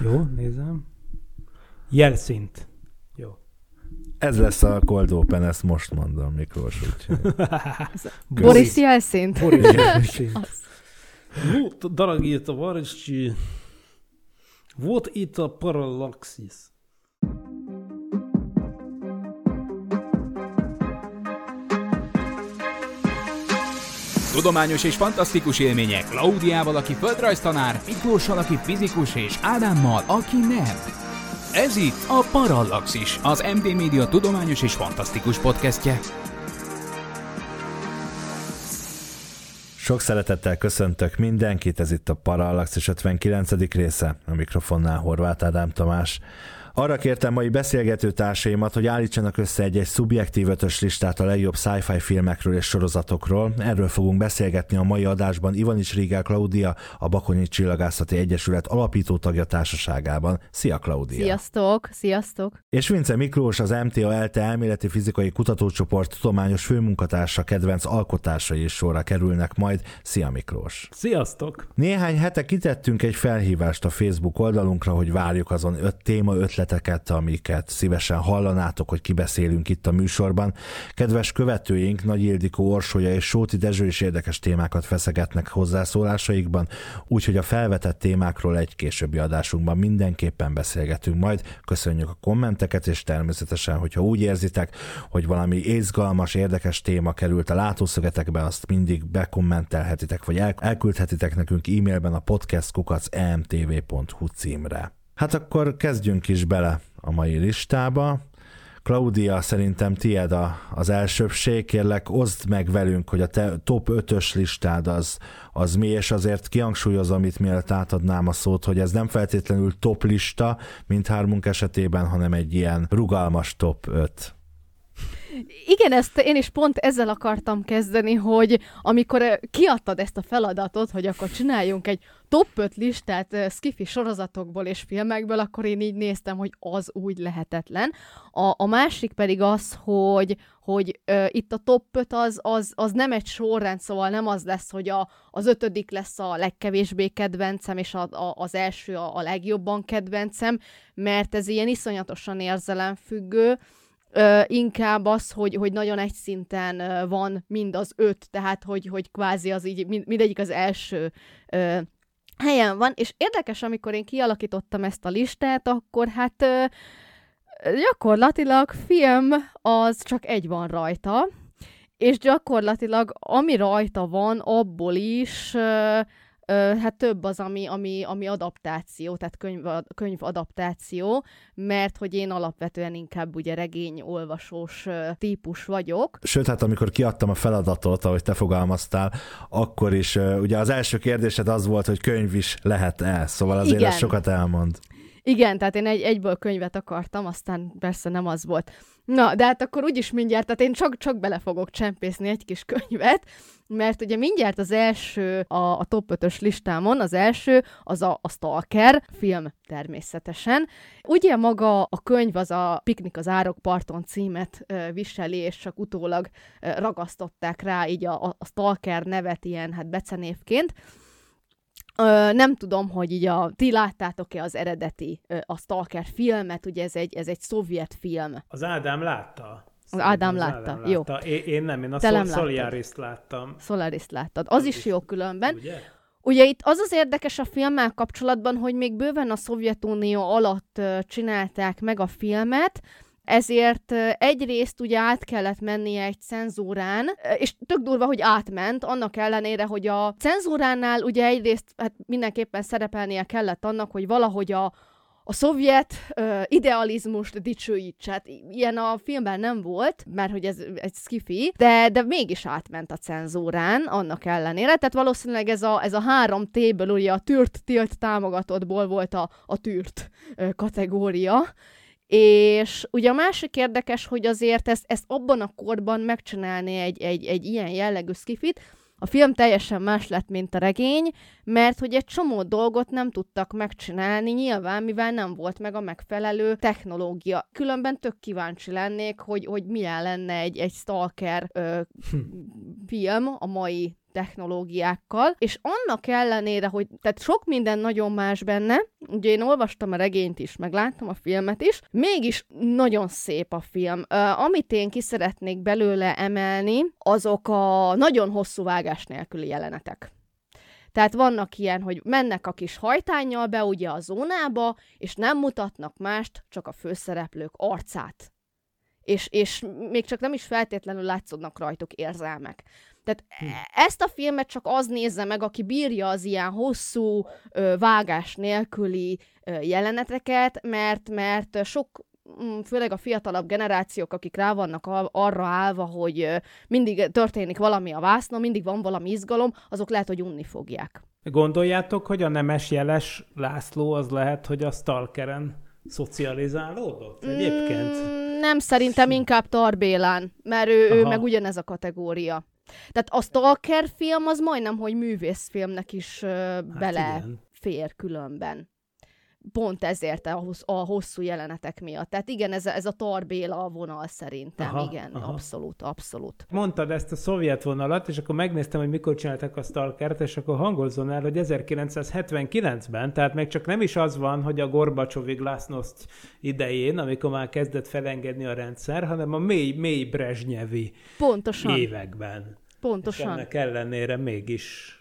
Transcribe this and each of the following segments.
Jó, nézem. Jelszint. Jó. Ez lesz a Cold Open, ezt most mondom, Miklós. Úgyhogy. Boris Jelszint. Boris Jelszint. Вот, дорогие товарищи, вот это параллаксис. Tudományos és fantasztikus élmények Klaudiával, aki földrajztanár, Miklóssal, aki fizikus, és Ádámmal, aki nem. Ez itt a Parallaxis, az MD Media tudományos és fantasztikus podcastje. Sok szeretettel köszöntök mindenkit, ez itt a Parallaxis 59. része, a mikrofonnál Horváth Ádám Tamás. Arra kértem mai beszélgető társaimat, hogy állítsanak össze egy-egy szubjektív ötös listát a legjobb sci-fi filmekről és sorozatokról. Erről fogunk beszélgetni a mai adásban Ivanics Rigel Klaudia, a Bakonyi Csillagászati Egyesület alapító tagja társaságában. Szia Klaudia! Sziasztok! Sziasztok! És Vince Miklós, az MTA ELTE elméleti fizikai kutatócsoport tudományos főmunkatársa kedvenc alkotásai is sorra kerülnek majd. Szia Miklós! Sziasztok! Néhány hete kitettünk egy felhívást a Facebook oldalunkra, hogy várjuk azon öt téma ötlet ötleteket, amiket szívesen hallanátok, hogy kibeszélünk itt a műsorban. Kedves követőink, Nagy Ildikó Orsolya és Sóti Dezső is érdekes témákat feszegetnek hozzászólásaikban, úgyhogy a felvetett témákról egy későbbi adásunkban mindenképpen beszélgetünk majd. Köszönjük a kommenteket, és természetesen, hogyha úgy érzitek, hogy valami izgalmas, érdekes téma került a látószögetekbe, azt mindig bekommentelhetitek, vagy elküldhetitek nekünk e-mailben a podcastkukac.emtv.hu címre. Hát akkor kezdjünk is bele a mai listába. Claudia, szerintem tied a, az elsőbség, kérlek oszd meg velünk, hogy a te top 5-ös listád az, az mi, és azért kihangsúlyozom itt, mielőtt átadnám a szót, hogy ez nem feltétlenül top lista, mint hármunk esetében, hanem egy ilyen rugalmas top 5. Igen, ezt én is pont ezzel akartam kezdeni, hogy amikor kiadtad ezt a feladatot, hogy akkor csináljunk egy top 5 listát skifi sorozatokból és filmekből, akkor én így néztem, hogy az úgy lehetetlen. A, a másik pedig az, hogy, hogy uh, itt a top 5 az, az, az nem egy sorrend, szóval nem az lesz, hogy a, az ötödik lesz a legkevésbé kedvencem, és a, a, az első a, a legjobban kedvencem, mert ez ilyen iszonyatosan érzelemfüggő, ö, inkább az, hogy, hogy nagyon egy szinten van mind az öt, tehát hogy, hogy kvázi az így mind, mindegyik az első ö, helyen van, és érdekes, amikor én kialakítottam ezt a listát, akkor hát ö, gyakorlatilag film az csak egy van rajta, és gyakorlatilag ami rajta van, abból is hát több az, ami, ami, ami adaptáció, tehát könyv, könyv adaptáció, mert hogy én alapvetően inkább ugye regény olvasós típus vagyok. Sőt, hát amikor kiadtam a feladatot, ahogy te fogalmaztál, akkor is ugye az első kérdésed az volt, hogy könyv is lehet-e, szóval azért Igen. ez sokat elmond. Igen, tehát én egy, egyből könyvet akartam, aztán persze nem az volt. Na, de hát akkor úgyis mindjárt, tehát én csak, csak bele fogok csempészni egy kis könyvet, mert ugye mindjárt az első a, a top 5-ös listámon, az első az a, a Stalker film természetesen. Ugye maga a könyv az a Piknik az Árokparton címet ö, viseli, és csak utólag ragasztották rá így a, a Stalker nevet ilyen hát becenévként. Ö, nem tudom, hogy így a, ti láttátok-e az eredeti, a Stalker filmet, ugye ez egy, ez egy szovjet film. Az Ádám látta. Az Ádám látta, Ádám látta. jó. Én, én nem, én a Te Solaris-t láttam. Solaris-t láttad. Az, az is, is jó különben. Ugye? Ugye itt az az érdekes a filmmel kapcsolatban, hogy még bőven a Szovjetunió alatt csinálták meg a filmet, ezért egyrészt ugye át kellett mennie egy cenzúrán, és tök durva, hogy átment, annak ellenére, hogy a cenzúránál ugye egyrészt hát mindenképpen szerepelnie kellett annak, hogy valahogy a, a szovjet uh, idealizmust dicsőíts. Hát ilyen a filmben nem volt, mert hogy ez egy skifi, de, de mégis átment a cenzúrán, annak ellenére. Tehát valószínűleg ez a, ez a három T-ből, ugye a tűrt, tilt támogatottból volt a, a tűrt uh, kategória, és ugye a másik érdekes, hogy azért ezt, ezt abban a korban megcsinálni egy, egy, egy ilyen jellegű skifit, a film teljesen más lett, mint a regény, mert hogy egy csomó dolgot nem tudtak megcsinálni, nyilván, mivel nem volt meg a megfelelő technológia. Különben tök kíváncsi lennék, hogy, hogy milyen lenne egy, egy stalker ö, hm. film a mai technológiákkal, és annak ellenére, hogy tehát sok minden nagyon más benne, ugye én olvastam a regényt is, meg láttam a filmet is, mégis nagyon szép a film. Uh, amit én ki szeretnék belőle emelni, azok a nagyon hosszú vágás nélküli jelenetek. Tehát vannak ilyen, hogy mennek a kis hajtányjal be ugye a zónába, és nem mutatnak mást, csak a főszereplők arcát. És, és még csak nem is feltétlenül látszódnak rajtuk érzelmek. Tehát hm. ezt a filmet csak az nézze meg, aki bírja az ilyen hosszú, vágás nélküli jeleneteket, mert, mert sok mm, főleg a fiatalabb generációk, akik rá vannak arra állva, hogy mindig történik valami a vásznon, mindig van valami izgalom, azok lehet, hogy unni fogják. Gondoljátok, hogy a nemes jeles László az lehet, hogy a Stalkeren szocializálódott egyébként? Mm, nem, szerintem inkább Tarbélán, mert ő, ő meg ugyanez a kategória. Tehát a Stalker film az majdnem, hogy művészfilmnek is uh, hát belefér különben pont ezért a, hossz, a hosszú jelenetek miatt. Tehát igen, ez, ez a Tarbéla vonal szerintem, aha, igen, aha. abszolút, abszolút. Mondtad ezt a szovjet vonalat, és akkor megnéztem, hogy mikor csináltak a Stalkert, és akkor hangozzon el, hogy 1979-ben, tehát még csak nem is az van, hogy a Gorbacsovi Glasnost idején, amikor már kezdett felengedni a rendszer, hanem a mély, mély Brezsnyevi Pontosan. években. Pontosan. És ennek ellenére mégis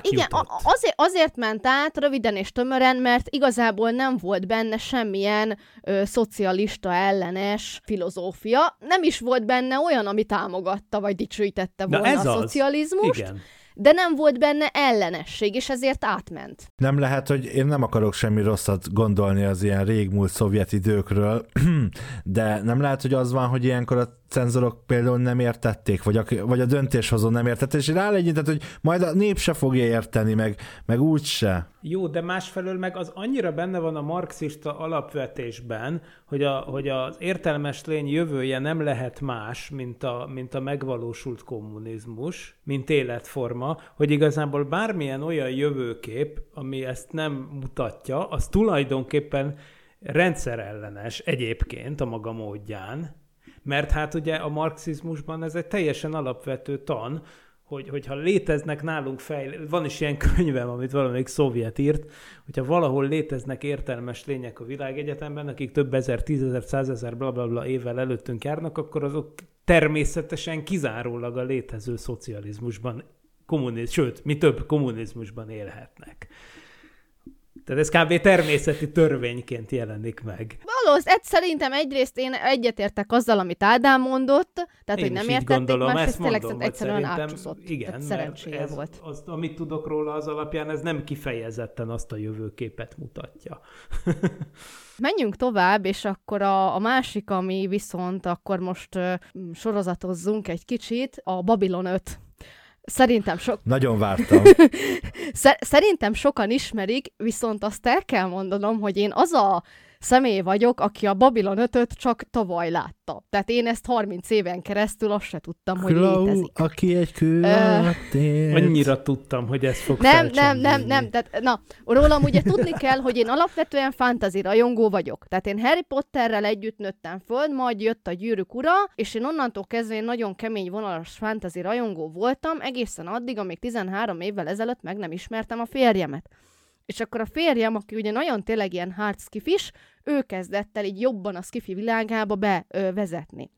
igen, azért, azért ment át röviden és tömören, mert igazából nem volt benne semmilyen ö, szocialista ellenes filozófia. Nem is volt benne olyan, ami támogatta vagy dicsőítette volna ez a szocializmust. Igen de nem volt benne ellenesség, és ezért átment. Nem lehet, hogy én nem akarok semmi rosszat gondolni az ilyen régmúlt szovjet időkről, de nem lehet, hogy az van, hogy ilyenkor a cenzorok például nem értették, vagy a, vagy a döntéshozó nem értette, és rálegyintett, hogy majd a nép se fogja érteni, meg, meg úgy. Jó, de másfelől meg az annyira benne van a marxista alapvetésben, hogy, a, hogy az értelmes lény jövője nem lehet más, mint a, mint a megvalósult kommunizmus, mint életforma, hogy igazából bármilyen olyan jövőkép, ami ezt nem mutatja, az tulajdonképpen rendszerellenes egyébként a maga módján, mert hát ugye a marxizmusban ez egy teljesen alapvető tan, hogy, hogyha léteznek nálunk fej, van is ilyen könyvem, amit valamelyik szovjet írt, hogyha valahol léteznek értelmes lények a világegyetemben, akik több ezer, tízezer, százezer, bla, bla, bla évvel előttünk járnak, akkor azok természetesen kizárólag a létező szocializmusban, kommuniz, sőt, mi több kommunizmusban élhetnek. Tehát ez kb. természeti törvényként jelenik meg. Valószínűleg, szerintem egyrészt én egyetértek azzal, amit Ádám mondott, tehát én hogy nem értették, gondolom, másrészt tényleg mondom, egyszerűen átcsúszott. Igen, szerencséje ez, volt. Az, amit tudok róla az alapján, ez nem kifejezetten azt a jövőképet mutatja. Menjünk tovább, és akkor a, a másik, ami viszont akkor most uh, sorozatozzunk egy kicsit, a Babylon 5. Szerintem sok... Nagyon vártam. Szerintem sokan ismerik, viszont azt el kell mondanom, hogy én az a személy vagyok, aki a Babylon 5 csak tavaly látta. Tehát én ezt 30 éven keresztül azt se tudtam, hogy Glow, létezik. aki egy kő uh, Annyira tudtam, hogy ez fog Nem, nem, nem, nem. Tehát, na, rólam ugye tudni kell, hogy én alapvetően fantasy rajongó vagyok. Tehát én Harry Potterrel együtt nőttem föl, majd jött a Gyűrűk ura, és én onnantól kezdve én nagyon kemény vonalas fantasy rajongó voltam, egészen addig, amíg 13 évvel ezelőtt meg nem ismertem a férjemet. És akkor a férjem, aki ugye nagyon tényleg ilyen hard skifis, ő kezdett el így jobban a skifi világába bevezetni.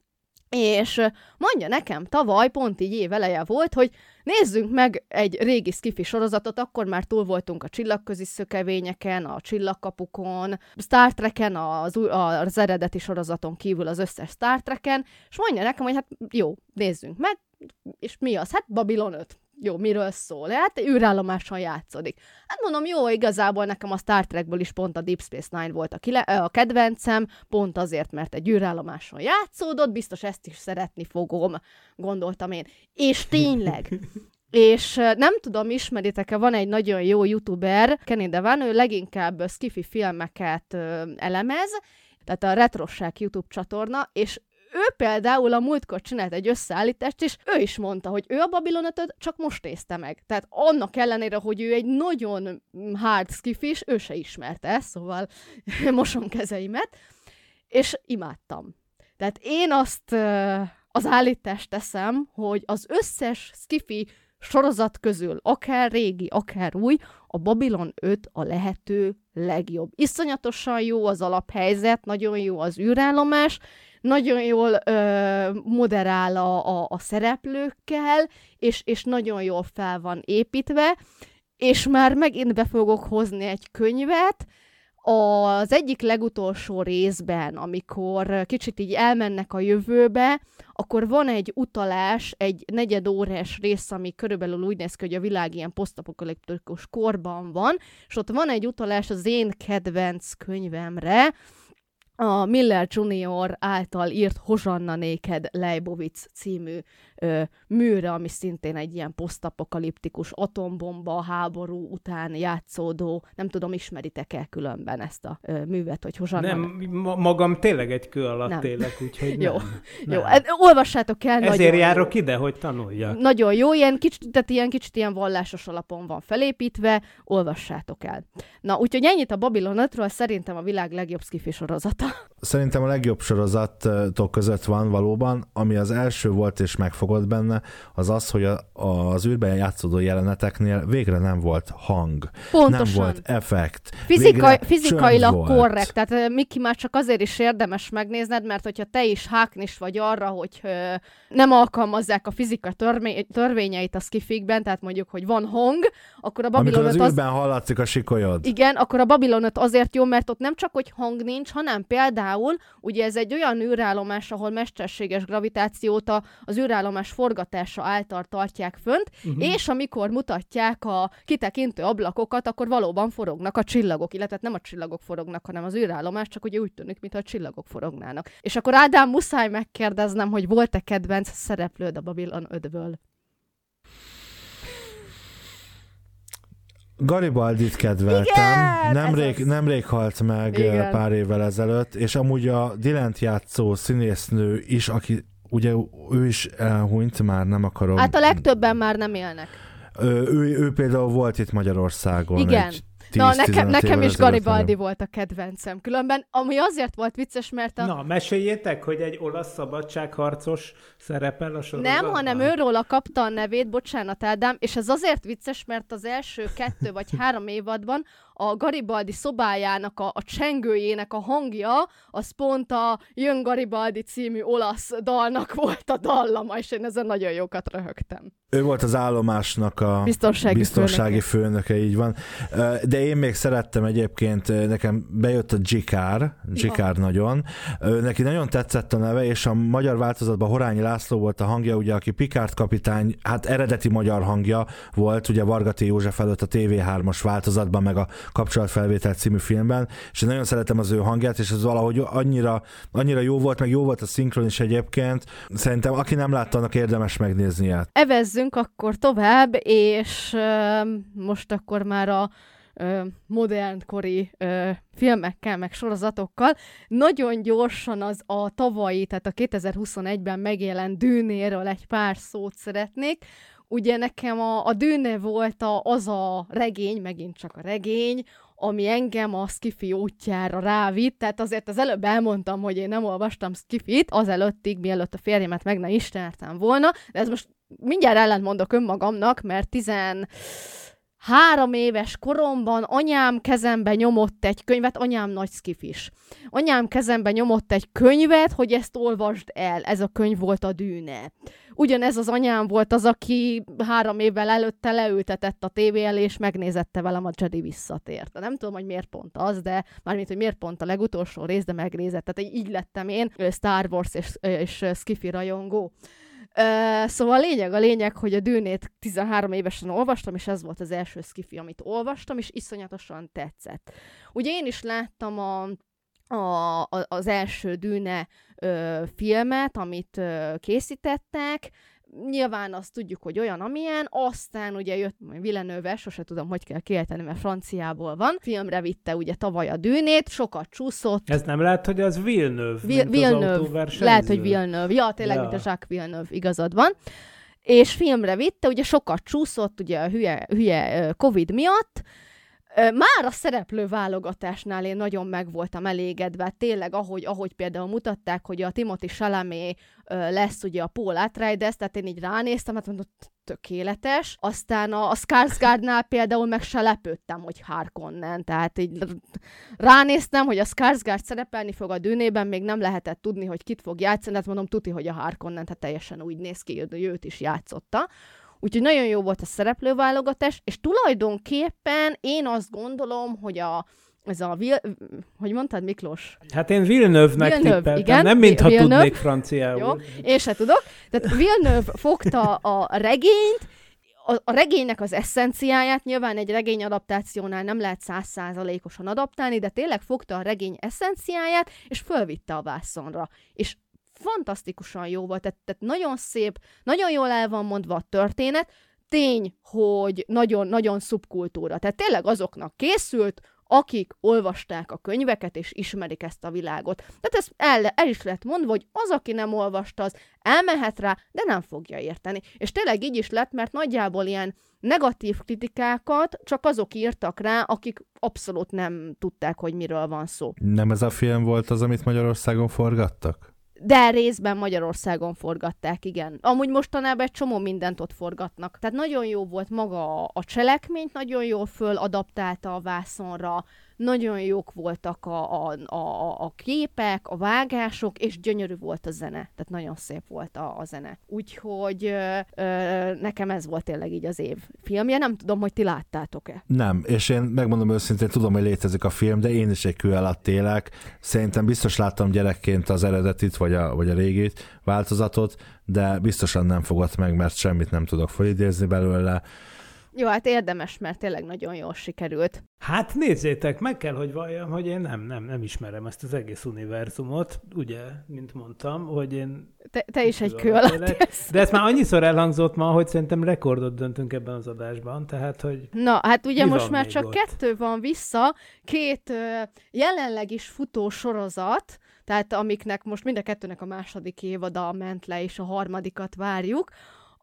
És mondja nekem, tavaly pont így év eleje volt, hogy nézzünk meg egy régi skifi sorozatot, akkor már túl voltunk a csillagközi szökevényeken, a csillagkapukon, Star Treken, az, az eredeti sorozaton kívül az összes Star Treken, és mondja nekem, hogy hát jó, nézzünk meg, és mi az? Hát Babylon 5 jó, miről szól? Hát űrállomáson játszódik. Hát mondom, jó, igazából nekem a Star Trekből is pont a Deep Space Nine volt a, kile- a kedvencem, pont azért, mert egy űrállomáson játszódott, biztos ezt is szeretni fogom, gondoltam én. És tényleg, és nem tudom, ismeritek-e, van egy nagyon jó youtuber, Kenny Devan, ő leginkább skifi filmeket elemez, tehát a Retrosság YouTube csatorna, és ő például a múltkor csinált egy összeállítást, és ő is mondta, hogy ő a Babilonetet csak most nézte meg. Tehát annak ellenére, hogy ő egy nagyon hard skifis, ő se ismerte ezt, szóval mosom kezeimet, és imádtam. Tehát én azt az állítást teszem, hogy az összes skifi sorozat közül, akár régi, akár új, a Babylon 5 a lehető legjobb. Iszonyatosan jó az alaphelyzet, nagyon jó az űrállomás, nagyon jól ö, moderál a, a, a szereplőkkel, és, és nagyon jól fel van építve, és már megint be fogok hozni egy könyvet, az egyik legutolsó részben, amikor kicsit így elmennek a jövőbe, akkor van egy utalás, egy negyed órás rész, ami körülbelül úgy néz ki, hogy a világ ilyen posztapokaliptikus korban van, és ott van egy utalás az én kedvenc könyvemre, a Miller Junior által írt Hozsanna néked Leibovitz című ö, műre, ami szintén egy ilyen posztapokaliptikus atombomba háború után játszódó, nem tudom, ismeritek-e különben ezt a ö, művet, hogy Hozsanna... Nem, ma- magam tényleg egy kő alatt nem. élek, úgyhogy nem. jó, nem. jó, hát olvassátok el, Ezért nagyon járok jó. ide, hogy tanuljak. Nagyon jó, ilyen kicsit, tehát ilyen kicsit ilyen vallásos alapon van felépítve, olvassátok el. Na, úgyhogy ennyit a Babylon 5-ről, szerintem a világ legjobb skifi sorozata. Szerintem a legjobb sorozatok között van valóban, ami az első volt és megfogott benne, az az, hogy a, az űrben játszódó jeleneteknél végre nem volt hang. Pontosan. Nem volt effekt. Fizikai, fizikailag korrekt, tehát ö, Miki már csak azért is érdemes megnézned, mert hogyha te is háknis vagy arra, hogy ö, nem alkalmazzák a fizika törvé- törvényeit a skifikben, tehát mondjuk, hogy van hang, akkor a Amikor Babylon az 5 az... űrben hallatszik a sikolyod. Igen, akkor a Babylon 5 azért jó, mert ott nem csak, hogy hang nincs, hanem például, ugye ez egy olyan űrállomás, ahol mesterséges gravitációt a, az űrállomás forgatása által tartják fönt, uh-huh. és amikor mutatják a kitekintő ablakokat, akkor valóban forognak a csillagok, illetve nem a csillagok forognak, hanem az űrállomás, csak ugye úgy tűnik, mintha a csillagok forognának. És akkor Ádám, muszáj megkérdeznem, hogy volt-e kedvenc szereplőd a Babylon 5-ből? Garibaldit kedveltem. Igen, nemrég, az. nemrég halt meg. Igen. pár évvel ezelőtt, és amúgy a Dilent játszó színésznő is, aki ugye ő is elhunyt, már nem akarom. Hát a legtöbben már nem élnek. ő, ő, ő például volt itt Magyarországon. Igen. Egy Na, 10-15 nekem, nekem is Garibaldi volt a kedvencem. Különben, ami azért volt vicces, mert a... Na, meséljétek, hogy egy olasz szabadságharcos szerepel a sorozatban. Nem, hanem őróla kapta a nevét, bocsánat Ádám, és ez azért vicces, mert az első kettő vagy három évadban a Garibaldi szobájának a, a csengőjének a hangja, az pont a Jön Garibaldi című olasz dalnak volt a dallama, és én ezen nagyon jókat röhögtem. Ő volt az állomásnak a Biztonsági biztonsági főnöke, így van. De én még szerettem egyébként, nekem bejött a Gikár, Gikár nagyon. Ö, Neki nagyon tetszett a neve, és a magyar változatban Horányi László volt a hangja, ugye, aki Pikárt kapitány, hát eredeti magyar hangja volt, ugye Vargati József előtt a TV3-as változatban, meg a Kapcsolatfelvétel című filmben, és én nagyon szeretem az ő hangját, és ez valahogy annyira, annyira jó volt, meg jó volt a szinkron is egyébként. Szerintem aki nem látta, annak érdemes megnéznie. Evezzünk akkor tovább, és most akkor már a modernkori filmekkel, meg sorozatokkal. Nagyon gyorsan az a tavalyi, tehát a 2021-ben megjelent Dűnéről egy pár szót szeretnék. Ugye nekem a, a Dűne volt a, az a regény, megint csak a regény, ami engem a Skifi útjára rávitt, tehát azért az előbb elmondtam, hogy én nem olvastam Skifit, azelőttig, mielőtt a férjemet meg ne ismertem volna, de ez most mindjárt ellent mondok önmagamnak, mert 13 éves koromban anyám kezembe nyomott egy könyvet, anyám nagy skifis. Anyám kezembe nyomott egy könyvet, hogy ezt olvasd el. Ez a könyv volt a dűne. Ugyanez az anyám volt az, aki három évvel előtte leültetett a tévé elé, és megnézette velem a Jedi visszatért. Nem tudom, hogy miért pont az, de mármint, hogy miért pont a legutolsó rész, de megnézett. Tehát így lettem én Star Wars és, és Skiffy rajongó. Ö, szóval a lényeg, a lényeg, hogy a Dűnét 13 évesen olvastam, és ez volt az első skifi, amit olvastam, és iszonyatosan tetszett. Ugye én is láttam a, a, az első Dűne ö, filmet, amit ö, készítettek, nyilván azt tudjuk, hogy olyan, amilyen, aztán ugye jött Villeneuve, sose tudom, hogy kell kiejteni, mert franciából van, filmre vitte ugye tavaly a dűnét, sokat csúszott. Ez nem lehet, hogy az Villeneuve, Vi- Villeneuve, lehet, hogy Villeneuve, ja, tényleg, Ja. mint a Jacques Villeneuve, igazad van. És filmre vitte, ugye sokat csúszott, ugye a hülye, hülye Covid miatt, Már a szereplő válogatásnál én nagyon meg voltam elégedve, tényleg, ahogy, ahogy például mutatták, hogy a Timothy ö, lesz ugye a Paul Atreides, tehát én így ránéztem, hát mondom, tökéletes. Aztán a, a Skarsgårdnál például meg se lepődtem, hogy Harkonnen, tehát így ránéztem, hogy a Skarsgård szerepelni fog a dűnében, még nem lehetett tudni, hogy kit fog játszani, hát mondom, tuti, hogy a Harkonnen, tehát teljesen úgy néz ki, hogy őt is játszotta. Úgyhogy nagyon jó volt a szereplőválogatás, és tulajdonképpen én azt gondolom, hogy a, ez a, vil, hogy mondtad Miklós? Hát én Villeneuve-nek Villeneuve, tippeltem, igen, nem mintha Villeneuve. tudnék franciául. Jó, én se tudok. Tehát Villeneuve fogta a regényt, a, a regénynek az eszenciáját, nyilván egy regény adaptációnál nem lehet százszázalékosan adaptálni, de tényleg fogta a regény eszenciáját, és fölvitte a vászonra. És fantasztikusan jó volt, tehát, tehát nagyon szép, nagyon jól el van mondva a történet, tény, hogy nagyon-nagyon szubkultúra. Tehát tényleg azoknak készült, akik olvasták a könyveket és ismerik ezt a világot. Tehát ez el, el is lett mondva, hogy az, aki nem olvasta, az elmehet rá, de nem fogja érteni. És tényleg így is lett, mert nagyjából ilyen negatív kritikákat csak azok írtak rá, akik abszolút nem tudták, hogy miről van szó. Nem ez a film volt az, amit Magyarországon forgattak? De részben Magyarországon forgatták, igen. Amúgy mostanában egy csomó mindent ott forgatnak. Tehát nagyon jó volt maga a, cselekményt, nagyon jól föladaptálta a vászonra, nagyon jók voltak a, a, a, a képek, a vágások, és gyönyörű volt a zene. Tehát nagyon szép volt a, a zene. Úgyhogy ö, ö, nekem ez volt tényleg így az év filmje. Nem tudom, hogy ti láttátok-e. Nem, és én megmondom őszintén, tudom, hogy létezik a film, de én is egy kő alatt élek. Szerintem biztos láttam gyerekként az eredetit, vagy a, vagy a régit változatot, de biztosan nem fogott meg, mert semmit nem tudok felidézni belőle. Jó, hát érdemes, mert tényleg nagyon jól sikerült. Hát nézzétek, meg kell, hogy valljam, hogy én nem, nem, nem ismerem ezt az egész univerzumot, ugye, mint mondtam, hogy én... Te, te is egy kő alatt élek. De ezt már annyiszor elhangzott ma, hogy szerintem rekordot döntünk ebben az adásban, tehát, hogy Na, hát ugye most már csak ott? kettő van vissza, két ö, jelenleg is futó sorozat, tehát amiknek most mind a kettőnek a második évada ment le, és a harmadikat várjuk.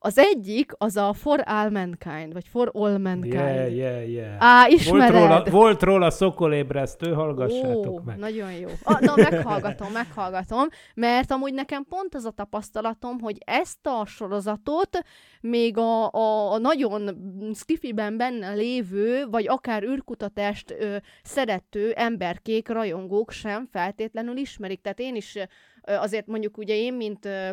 Az egyik az a For All Mankind, vagy For All Mankind. yeah, yeah, yeah. Á, volt, ismered? róla, volt róla szokolébresztő, hallgassátok Ó, meg. nagyon jó. Ah, na, meghallgatom, meghallgatom, mert amúgy nekem pont az a tapasztalatom, hogy ezt a sorozatot még a, a, a nagyon skifiben benne lévő, vagy akár űrkutatást ö, szerető emberkék, rajongók sem feltétlenül ismerik. Tehát én is ö, azért mondjuk ugye én, mint ö,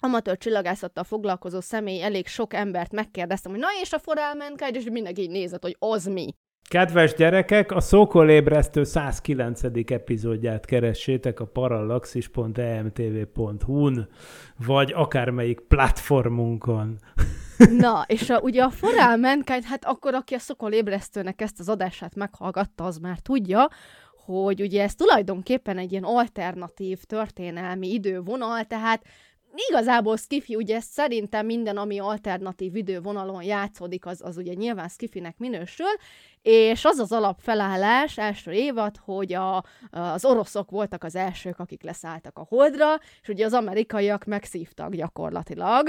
amatőr csillagászattal foglalkozó személy elég sok embert megkérdeztem, hogy na és a forálmenkád, és mindenki így nézett, hogy az mi. Kedves gyerekek, a Szokolébresztő 109. epizódját keressétek a parallaxis.emtv.hu-n, vagy akármelyik platformunkon. Na, és a, ugye a Forál Mankind, hát akkor aki a Szokol ébresztőnek ezt az adását meghallgatta, az már tudja, hogy ugye ez tulajdonképpen egy ilyen alternatív történelmi idővonal, tehát igazából Skiffy, ugye szerintem minden, ami alternatív idővonalon játszódik, az, az ugye nyilván Skiffynek minősül, és az az alapfelállás, első évad, hogy a, az oroszok voltak az elsők, akik leszálltak a holdra, és ugye az amerikaiak megszívtak gyakorlatilag,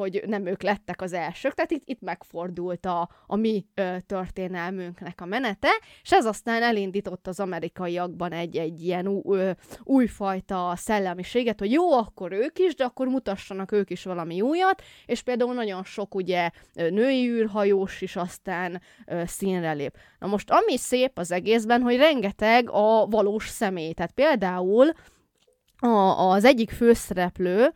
hogy nem ők lettek az elsők, tehát itt, itt megfordult a, a mi ö, történelmünknek a menete, és ez aztán elindított az amerikaiakban egy, egy ilyen ú, ö, újfajta szellemiséget, hogy jó, akkor ők is, de akkor mutassanak ők is valami újat, és például nagyon sok ugye női űrhajós is aztán ö, színre lép. Na most ami szép az egészben, hogy rengeteg a valós személy, tehát például a, az egyik főszereplő,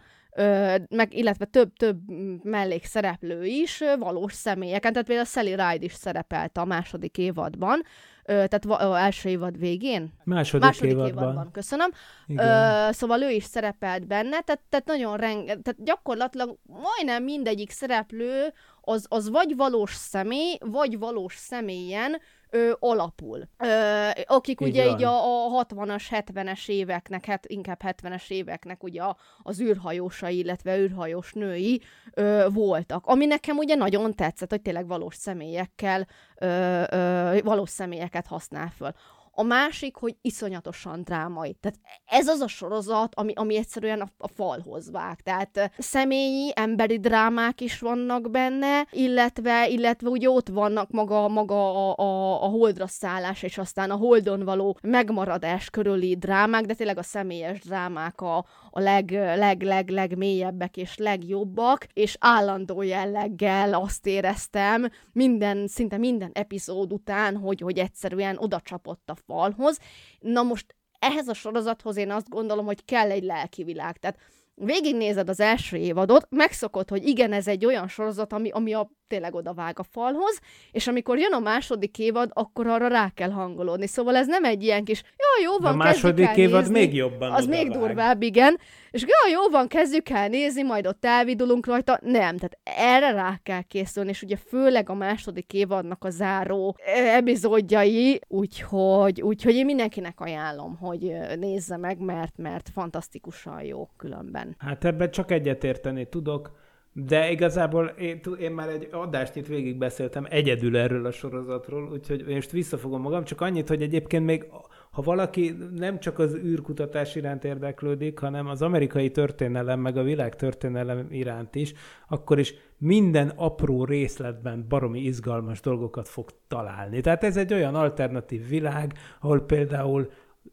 meg, illetve több-több mellékszereplő is valós személyeken, tehát például Sally Ride is szerepelt a második évadban, tehát va- első évad végén. Második, Második évadban. évadban, köszönöm. Igen. Ö, szóval ő is szerepelt benne, tehát, tehát nagyon renge, tehát gyakorlatilag majdnem mindegyik szereplő az, az vagy valós személy, vagy valós személyen ö, alapul. Ö, akik Így ugye van. így a, a 60-as, 70-es éveknek, hát inkább 70-es éveknek ugye a, az űrhajósai, illetve űrhajós női ö, voltak. Ami nekem ugye nagyon tetszett, hogy tényleg valós személyekkel, ö, ö, valós személyeket használ föl. A másik, hogy iszonyatosan drámai. Tehát ez az a sorozat, ami, ami egyszerűen a, a falhoz vág. Tehát személyi, emberi drámák is vannak benne, illetve, illetve ugye ott vannak maga, maga a, a, a holdra szállás, és aztán a holdon való megmaradás körüli drámák, de tényleg a személyes drámák a, a leg, leg, leg, legmélyebbek és legjobbak, és állandó jelleggel azt éreztem minden, szinte minden epizód után, hogy, hogy egyszerűen oda csapott a falhoz. Na most ehhez a sorozathoz én azt gondolom, hogy kell egy lelki világ. Tehát végignézed az első évadot, megszokod, hogy igen, ez egy olyan sorozat, ami, ami a, tényleg oda vág a falhoz, és amikor jön a második évad, akkor arra rá kell hangolódni. Szóval ez nem egy ilyen kis, jó, jó van, a második el évad nézni. még jobban Az még odavág. durvább, igen. És jó, jó van, kezdjük el nézni, majd ott elvidulunk rajta. Nem, tehát erre rá kell készülni, és ugye főleg a második évadnak a záró eh, epizódjai, úgyhogy, úgyhogy én mindenkinek ajánlom, hogy nézze meg, mert, mert fantasztikusan jó különben. Hát ebben csak egyetérteni tudok, de igazából én, én már egy adást itt végigbeszéltem egyedül erről a sorozatról, úgyhogy most visszafogom magam, csak annyit, hogy egyébként még ha valaki nem csak az űrkutatás iránt érdeklődik, hanem az amerikai történelem, meg a világ történelem iránt is, akkor is minden apró részletben baromi izgalmas dolgokat fog találni. Tehát ez egy olyan alternatív világ, ahol például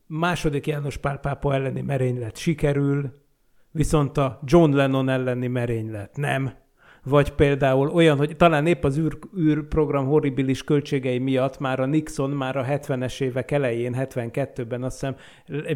második János Pál pápa elleni merénylet sikerül, viszont a John Lennon elleni merénylet nem. Vagy például olyan, hogy talán épp az űr, űrprogram horribilis költségei miatt már a Nixon már a 70-es évek elején, 72-ben azt hiszem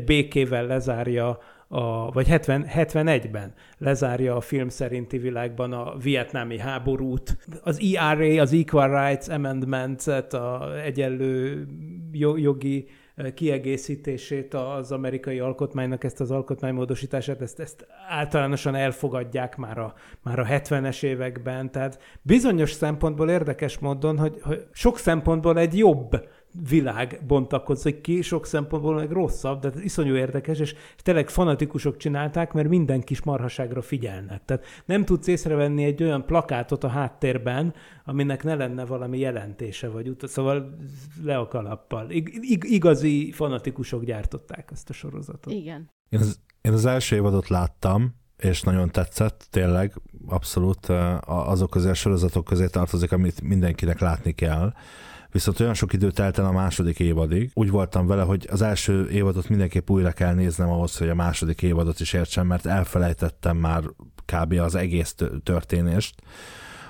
békével lezárja, a, vagy 70, 71-ben lezárja a film szerinti világban a vietnámi háborút. Az ERA, az Equal Rights Amendment-et, a egyenlő jo- jogi kiegészítését az amerikai alkotmánynak, ezt az alkotmánymódosítását, ezt, ezt általánosan elfogadják már a, már a 70-es években, tehát bizonyos szempontból érdekes módon, hogy, hogy sok szempontból egy jobb világ bontakozik ki, sok szempontból meg rosszabb, de ez iszonyú érdekes, és tényleg fanatikusok csinálták, mert minden kis marhaságra figyelnek. Tehát nem tudsz észrevenni egy olyan plakátot a háttérben, aminek ne lenne valami jelentése, vagy ut- szóval le a kalappal. Ig- ig- igazi fanatikusok gyártották ezt a sorozatot. Igen. Én az, én az első évadot láttam, és nagyon tetszett, tényleg, abszolút eh, azok közé a sorozatok közé tartozik, amit mindenkinek látni kell. Viszont olyan sok idő telt el a második évadig. Úgy voltam vele, hogy az első évadot mindenképp újra kell néznem ahhoz, hogy a második évadot is értsem, mert elfelejtettem már kb. az egész tö- történést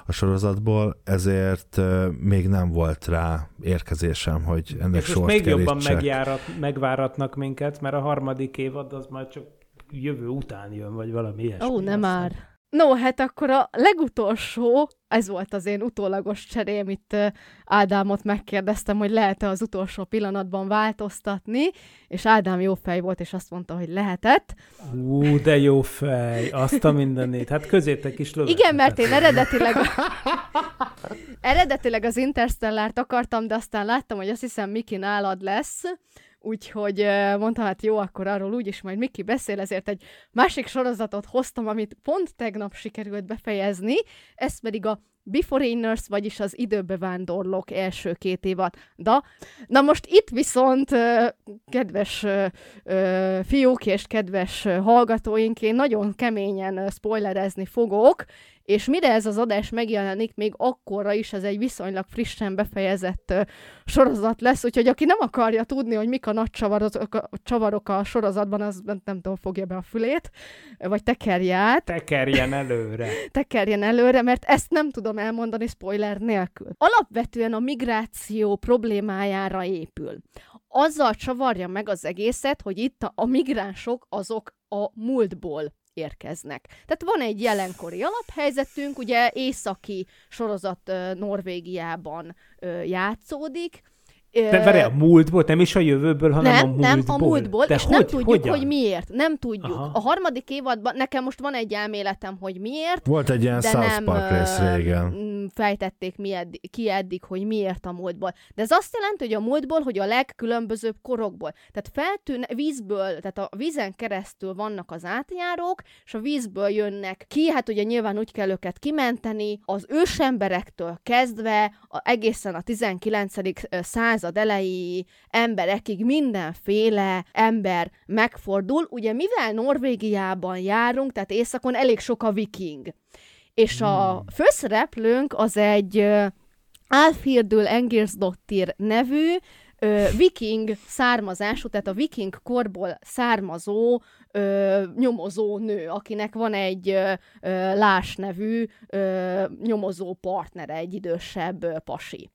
a sorozatból, ezért még nem volt rá érkezésem, hogy ennek És sort még jobban megjárat, megváratnak minket, mert a harmadik évad az már csak jövő után jön, vagy valami ilyesmi. Ó, nem már. No, hát akkor a legutolsó, ez volt az én utólagos cserém, itt Ádámot megkérdeztem, hogy lehet-e az utolsó pillanatban változtatni, és Ádám jó fej volt, és azt mondta, hogy lehetett. Ú, de jó fej, azt a mindenét. Hát közétek is lövök. Igen, mert én eredetileg, eredetileg az Interstellárt akartam, de aztán láttam, hogy azt hiszem Miki nálad lesz, úgyhogy mondtam, hát jó, akkor arról úgyis majd Miki beszél, ezért egy másik sorozatot hoztam, amit pont tegnap sikerült befejezni, ez pedig a Beforeigners, vagyis az időbevándorlók első két évad. Da, na most itt viszont, kedves fiúk és kedves hallgatóink, én nagyon keményen spoilerezni fogok, és mire ez az adás megjelenik, még akkorra is ez egy viszonylag frissen befejezett sorozat lesz, úgyhogy aki nem akarja tudni, hogy mik a nagy csavarok, a, csavarok a sorozatban, az nem tudom, fogja be a fülét, vagy tekerje át Tekerjen előre. tekerjen előre, mert ezt nem tudom elmondani spoiler nélkül. Alapvetően a migráció problémájára épül. Azzal csavarja meg az egészet, hogy itt a, a migránsok azok a múltból érkeznek. Tehát van egy jelenkori alaphelyzetünk, ugye északi sorozat Norvégiában játszódik, De várj, a múltból, nem is a jövőből, hanem nem, a múltból. nem, a múltból, De és hogy, nem tudjuk, hogyan? hogy miért. Nem tudjuk. Aha. A harmadik évadban, nekem most van egy elméletem, hogy miért, Volt egy ilyen de South nem Park rész régen. fejtették mi eddig, ki eddig, hogy miért a múltból. De ez azt jelenti, hogy a múltból, hogy a legkülönbözőbb korokból. Tehát feltűn vízből, tehát a vízen keresztül vannak az átjárók, és a vízből jönnek ki, hát ugye nyilván úgy kell őket kimenteni, az ősemberektől kezdve a, egészen a 19. század elejé emberekig mindenféle ember megfordul. Ugye mivel Norvégiában járunk, tehát északon elég sok a viking. És a főszereplőnk az egy ö, Alfhirdül Engirsdottir nevű ö, viking származású, tehát a viking korból származó ö, nyomozó nő, akinek van egy ö, Lás nevű ö, nyomozó partnere, egy idősebb ö, pasi.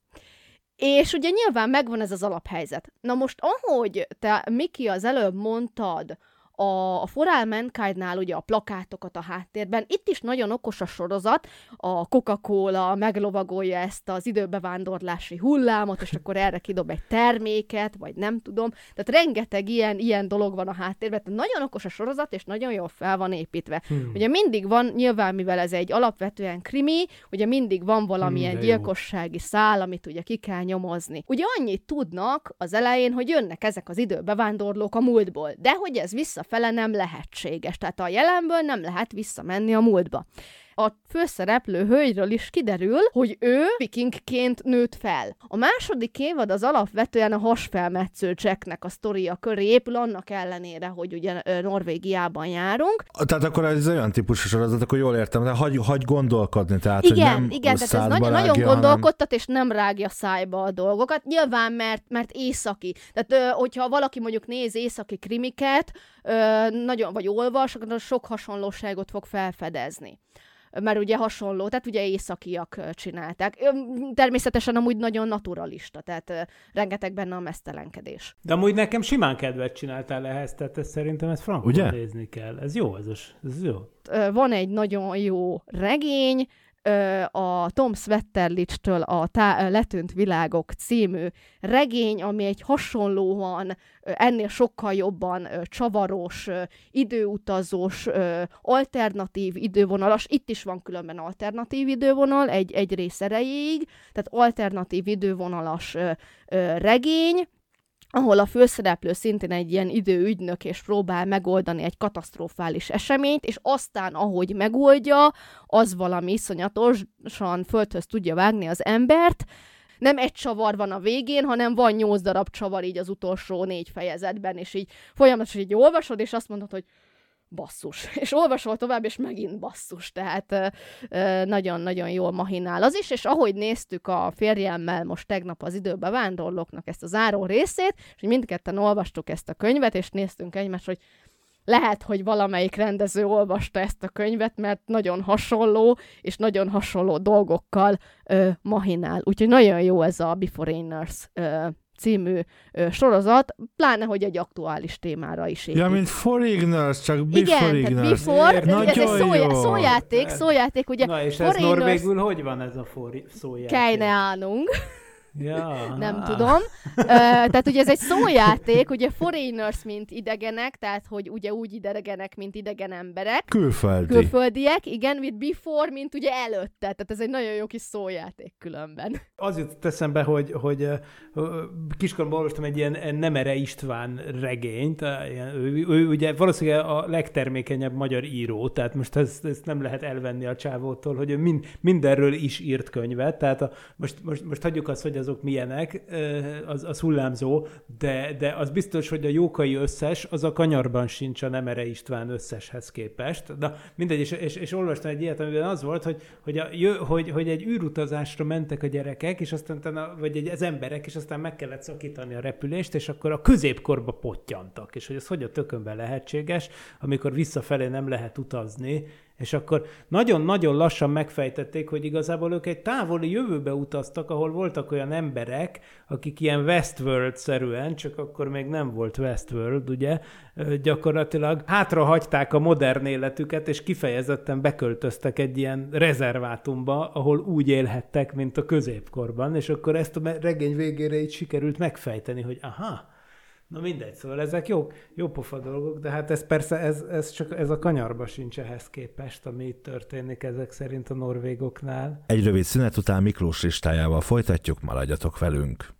És ugye nyilván megvan ez az alaphelyzet. Na most, ahogy te, Miki, az előbb mondtad, a, a For All Mankind-nál ugye a plakátokat a háttérben, itt is nagyon okos a sorozat, a Coca-Cola meglovagolja ezt az időbevándorlási hullámot, és akkor erre kidob egy terméket, vagy nem tudom. Tehát rengeteg ilyen, ilyen dolog van a háttérben, tehát nagyon okos a sorozat, és nagyon jól fel van építve. Hmm. Ugye mindig van, nyilván mivel ez egy alapvetően krimi, ugye mindig van valamilyen Hmm, jó. gyilkossági szál, amit ugye ki kell nyomozni. Ugye annyit tudnak az elején, hogy jönnek ezek az időbevándorlók a múltból, de hogy ez visszafele nem lehetséges. Tehát a jelenből nem lehet visszamenni a múltba. A főszereplő hölgyről is kiderül, hogy ő vikingként nőtt fel. A második évad az alapvetően a hasfelmetsző Jacknek a sztoria köré épül, annak ellenére, hogy ugye Norvégiában járunk. Tehát akkor ez olyan típusú sorozat, akkor jól értem, de hagy, hagy gondolkodni, tehát Igen, hogy nem igen, tehát ez nagyon, nagyon rágja, hanem- gondolkodtat, és nem rágja szájba a dolgokat. Nyilván, mert, mert északi. Tehát, hogyha valaki mondjuk néz északi krimiket, nagyon, vagy olvas, akkor sok hasonlóságot fog felfedezni mert ugye hasonló, tehát ugye északiak csinálták. Természetesen amúgy nagyon naturalista, tehát rengeteg benne a mesztelenkedés. De amúgy nekem simán kedvet csináltál ehhez, tehát ez szerintem ezt frankon Ugye? nézni kell. Ez jó, ez, ez jó. Van egy nagyon jó regény, a Tom Svetterlich-től a tá- Letűnt Világok című regény, ami egy hasonlóan, ennél sokkal jobban csavaros, időutazós, alternatív idővonalas, itt is van különben alternatív idővonal, egy, egy rész erejéig, tehát alternatív idővonalas regény, ahol a főszereplő szintén egy ilyen időügynök, és próbál megoldani egy katasztrofális eseményt, és aztán, ahogy megoldja, az valami iszonyatosan földhöz tudja vágni az embert, nem egy csavar van a végén, hanem van nyolc darab csavar így az utolsó négy fejezetben, és így folyamatosan így olvasod, és azt mondod, hogy basszus. És olvasol tovább, és megint basszus. Tehát nagyon-nagyon jól mahinál az is, és ahogy néztük a férjemmel most tegnap az időbe vándorlóknak ezt a záró részét, és mindketten olvastuk ezt a könyvet, és néztünk egymást, hogy lehet, hogy valamelyik rendező olvasta ezt a könyvet, mert nagyon hasonló, és nagyon hasonló dolgokkal ö, mahinál. Úgyhogy nagyon jó ez a Beforeigners ö, című ö, sorozat, pláne, hogy egy aktuális témára is épít. Ja, mint Foreigners, csak Igen, tehát Beforeigners. before, tehát ugye ez egy jó. szójáték, szójáték, ugye Na és ez Foreigners norvégül hogy van ez a for- szójáték? keine Ahnung, Ja. nem tudom. Ö, tehát ugye ez egy szójáték, ugye foreigners, mint idegenek, tehát hogy ugye úgy idegenek, mint idegen emberek, Külföldi. külföldiek, igen, with before, mint ugye előtte, tehát ez egy nagyon jó kis szójáték különben. Az jutott eszembe, hogy, hogy ö, ö, kiskoromban olvastam egy ilyen Nemere István regényt, ö, ilyen, ő, ő ugye valószínűleg a legtermékenyebb magyar író, tehát most ezt, ezt nem lehet elvenni a csávótól, hogy ő mind, mindenről is írt könyvet, tehát a, most, most, most hagyjuk azt, hogy azok milyenek, az, az hullámzó, de, de az biztos, hogy a jókai összes, az a kanyarban sincs a Nemere István összeshez képest. De mindegy, és, és, és olvastam egy ilyet, amiben az volt, hogy, hogy, a, hogy, hogy egy űrutazásra mentek a gyerekek, és aztán utána, vagy egy, az emberek, és aztán meg kellett szakítani a repülést, és akkor a középkorba pottyantak, és hogy ez hogy a tökönben lehetséges, amikor visszafelé nem lehet utazni, És akkor nagyon-nagyon lassan megfejtették, hogy igazából ők egy távoli jövőbe utaztak, ahol voltak olyan emberek, akik ilyen Westworld-szerűen, csak akkor még nem volt Westworld, ugye, gyakorlatilag hátra hagyták a modern életüket, és kifejezetten beköltöztek egy ilyen rezervátumba, ahol úgy élhettek, mint a középkorban, és akkor ezt a regény végére így sikerült megfejteni, hogy aha, Na mindegy, szóval ezek jó, jó pofa dolgok, de hát ez persze, ez, ez csak ez a kanyarba sincs ehhez képest, ami itt történik ezek szerint a norvégoknál. Egy rövid szünet után Miklós listájával folytatjuk, maradjatok velünk.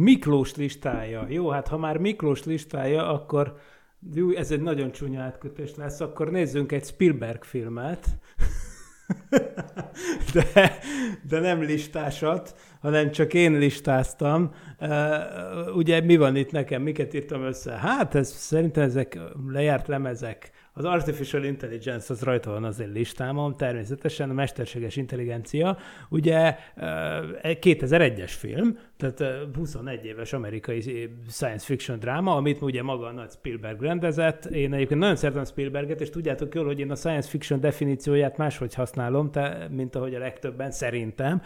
Miklós listája. Jó, hát ha már Miklós listája, akkor jó, ez egy nagyon csúnya átkötés lesz, akkor nézzünk egy Spielberg filmet. de, de nem listásat, hanem csak én listáztam. Ugye mi van itt nekem, miket írtam össze? Hát ez, szerintem ezek lejárt lemezek. Az Artificial Intelligence az rajta van az én listámon, természetesen a mesterséges intelligencia, ugye 2001-es film, tehát 21 éves amerikai science fiction dráma, amit ugye maga a nagy Spielberg rendezett. Én egyébként nagyon szeretem Spielberget, és tudjátok jól, hogy én a science fiction definícióját máshogy használom, te, mint ahogy a legtöbben szerintem.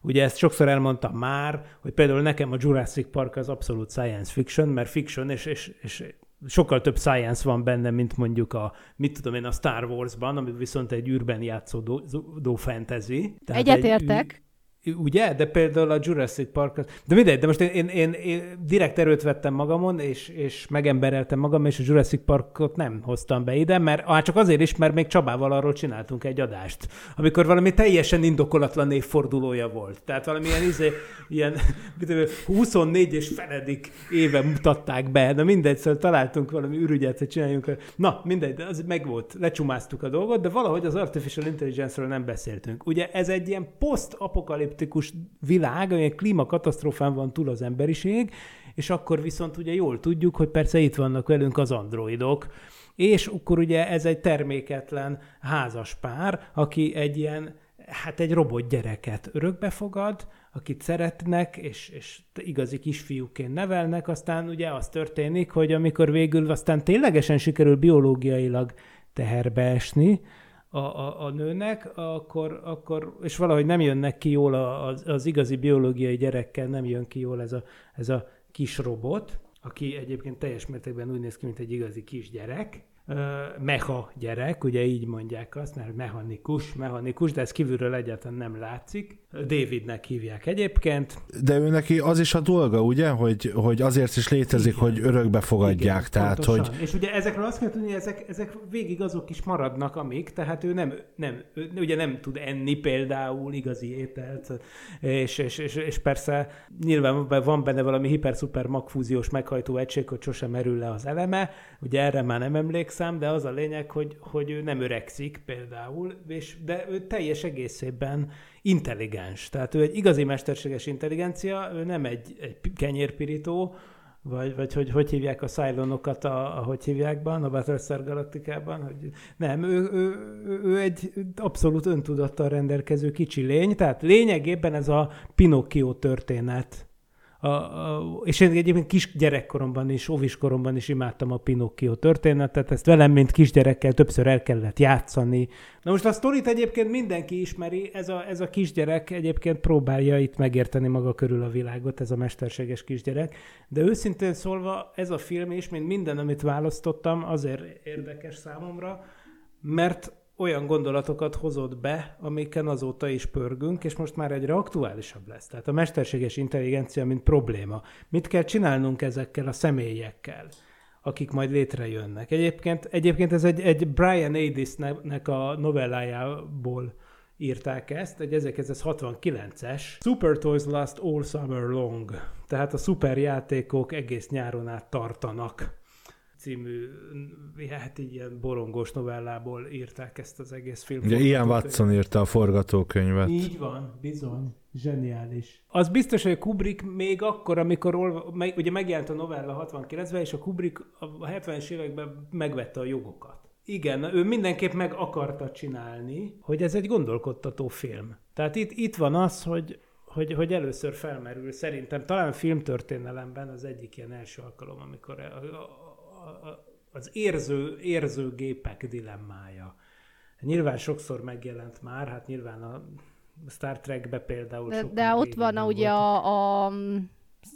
Ugye ezt sokszor elmondtam már, hogy például nekem a Jurassic Park az abszolút science fiction, mert fiction, és, és, és sokkal több science van benne, mint mondjuk a, mit tudom én, a Star Wars-ban, ami viszont egy űrben játszódó fantasy. Egyetértek. Egy, Ugye? De például a Jurassic Park, de mindegy, de most én, én, én, én direkt erőt vettem magamon, és, és megembereltem magam, és a Jurassic Parkot nem hoztam be ide, mert hát csak azért is, mert még Csabával arról csináltunk egy adást, amikor valami teljesen indokolatlan évfordulója volt. Tehát valamilyen izé, ilyen 24 és feledik éve mutatták be, de mindegy, szóval találtunk valami ürügyet, hogy csináljunk. Na, mindegy, de az meg volt, lecsumáztuk a dolgot, de valahogy az Artificial Intelligence-ről nem beszéltünk. Ugye ez egy ilyen post-apokaliptikus apokaliptikus világ, amilyen klímakatasztrófán van túl az emberiség, és akkor viszont ugye jól tudjuk, hogy persze itt vannak velünk az androidok, és akkor ugye ez egy terméketlen házas pár, aki egy ilyen, hát egy robot gyereket örökbe fogad, akit szeretnek, és, és igazi kisfiúként nevelnek, aztán ugye az történik, hogy amikor végül aztán ténylegesen sikerül biológiailag teherbe esni, a, a, a nőnek, akkor, akkor, és valahogy nem jönnek ki jól az, az igazi biológiai gyerekkel, nem jön ki jól ez a, ez a kis robot, aki egyébként teljes mértékben úgy néz ki, mint egy igazi kisgyerek, meha gyerek, ugye így mondják azt, mert mechanikus, mechanikus, de ez kívülről egyáltalán nem látszik. Davidnek hívják egyébként. De ő neki az is a dolga, ugye, hogy, hogy azért is létezik, Igen. hogy örökbe fogadják. Igen, tehát, hogy... És ugye ezekről azt kell tudni, hogy ezek, ezek végig azok is maradnak, amik, tehát ő nem, nem ő, ugye nem tud enni például igazi ételt, és, és, és, és persze nyilván van benne valami hiper-szuper magfúziós meghajtó egység, hogy sosem merül le az eleme, ugye erre már nem emlékszem, de az a lényeg, hogy, hogy ő nem öregszik például, és, de ő teljes egészében intelligens. Tehát ő egy igazi mesterséges intelligencia, ő nem egy, egy kenyérpirító, vagy, vagy hogy, hogy hívják a Cylonokat, a, hívják ban, a Battlestar Galacticában, hogy nem, ő, ő, ő egy abszolút öntudattal rendelkező kicsi lény, tehát lényegében ez a Pinocchio történet a, és én egyébként kis gyerekkoromban is, óviskoromban is imádtam a Pinocchio történetet, ezt velem, mint kisgyerekkel többször el kellett játszani. Na most a sztorit egyébként mindenki ismeri, ez a, ez a kisgyerek egyébként próbálja itt megérteni maga körül a világot, ez a mesterséges kisgyerek, de őszintén szólva ez a film is, mint minden, amit választottam, azért érdekes számomra, mert olyan gondolatokat hozott be, amiken azóta is pörgünk, és most már egyre aktuálisabb lesz. Tehát a mesterséges intelligencia, mint probléma. Mit kell csinálnunk ezekkel a személyekkel, akik majd létrejönnek? Egyébként, egyébként ez egy, egy Brian Adis-nek a novellájából írták ezt, egy 1969-es Super Toys Last All Summer Long, tehát a szuperjátékok egész nyáron át tartanak című, hát így ilyen borongós novellából írták ezt az egész filmet. Ugye Ian Watson írta a forgatókönyvet. Így van, bizony. Zseniális. Az biztos, hogy Kubrick még akkor, amikor olva, meg, ugye megjelent a novella 69-ben, és a Kubrick a 70-es években megvette a jogokat. Igen, ő mindenképp meg akarta csinálni, hogy ez egy gondolkodtató film. Tehát itt, itt van az, hogy, hogy, hogy először felmerül szerintem, talán filmtörténelemben az egyik ilyen első alkalom, amikor a, a, a, az érző, érzőgépek dilemmája. Nyilván sokszor megjelent már, hát nyilván a Star Trekbe például De, de ott van a, ugye a, a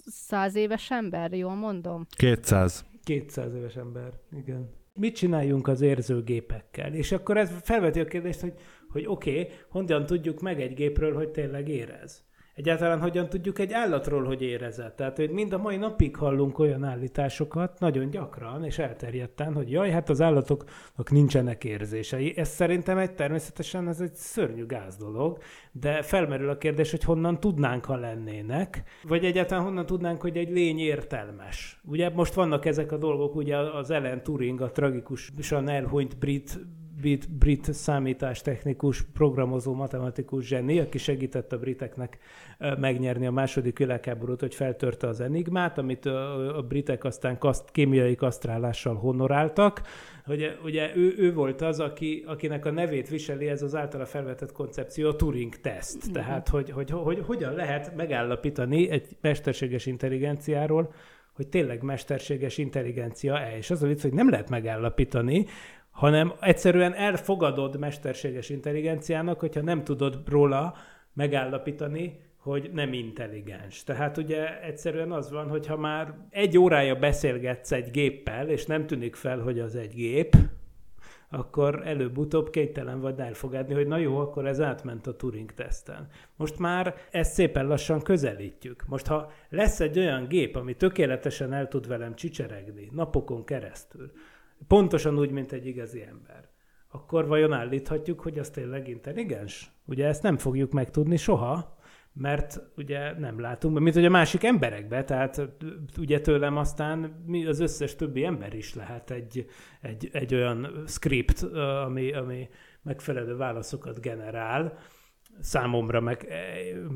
száz éves ember, jól mondom? 200. 200 éves ember, igen. Mit csináljunk az érzőgépekkel? És akkor ez felveti a kérdést, hogy, hogy oké, okay, honnan tudjuk meg egy gépről, hogy tényleg érez? Egyáltalán hogyan tudjuk egy állatról, hogy érezett? Tehát, hogy mind a mai napig hallunk olyan állításokat, nagyon gyakran és elterjedten, hogy jaj, hát az állatoknak nincsenek érzései. Ez szerintem egy természetesen ez egy szörnyű gáz dolog, de felmerül a kérdés, hogy honnan tudnánk, ha lennének, vagy egyáltalán honnan tudnánk, hogy egy lény értelmes. Ugye most vannak ezek a dolgok, ugye az Ellen Turing, a tragikusan elhunyt brit brit, brit számítástechnikus, programozó, matematikus zseni, aki segített a briteknek megnyerni a második világháborút, hogy feltörte az enigmát, amit a, a britek aztán kaszt, kémiai kasztrálással honoráltak. Hogy, ugye ő, ő volt az, aki, akinek a nevét viseli ez az általa felvetett koncepció, a Turing-teszt. Mm-hmm. Tehát, hogy, hogy, hogy, hogy hogyan lehet megállapítani egy mesterséges intelligenciáról, hogy tényleg mesterséges intelligencia-e. És az a vicc, hogy nem lehet megállapítani, hanem egyszerűen elfogadod mesterséges intelligenciának, hogyha nem tudod róla megállapítani, hogy nem intelligens. Tehát ugye egyszerűen az van, hogy ha már egy órája beszélgetsz egy géppel, és nem tűnik fel, hogy az egy gép, akkor előbb-utóbb kénytelen vagy elfogadni, hogy na jó, akkor ez átment a Turing-teszten. Most már ezt szépen lassan közelítjük. Most ha lesz egy olyan gép, ami tökéletesen el tud velem csicseregni napokon keresztül, pontosan úgy, mint egy igazi ember, akkor vajon állíthatjuk, hogy az tényleg intelligens? Ugye ezt nem fogjuk megtudni soha, mert ugye nem látunk, mint hogy a másik emberekbe, tehát ugye tőlem aztán mi az összes többi ember is lehet egy, egy, egy olyan script, ami, ami megfelelő válaszokat generál, számomra meg,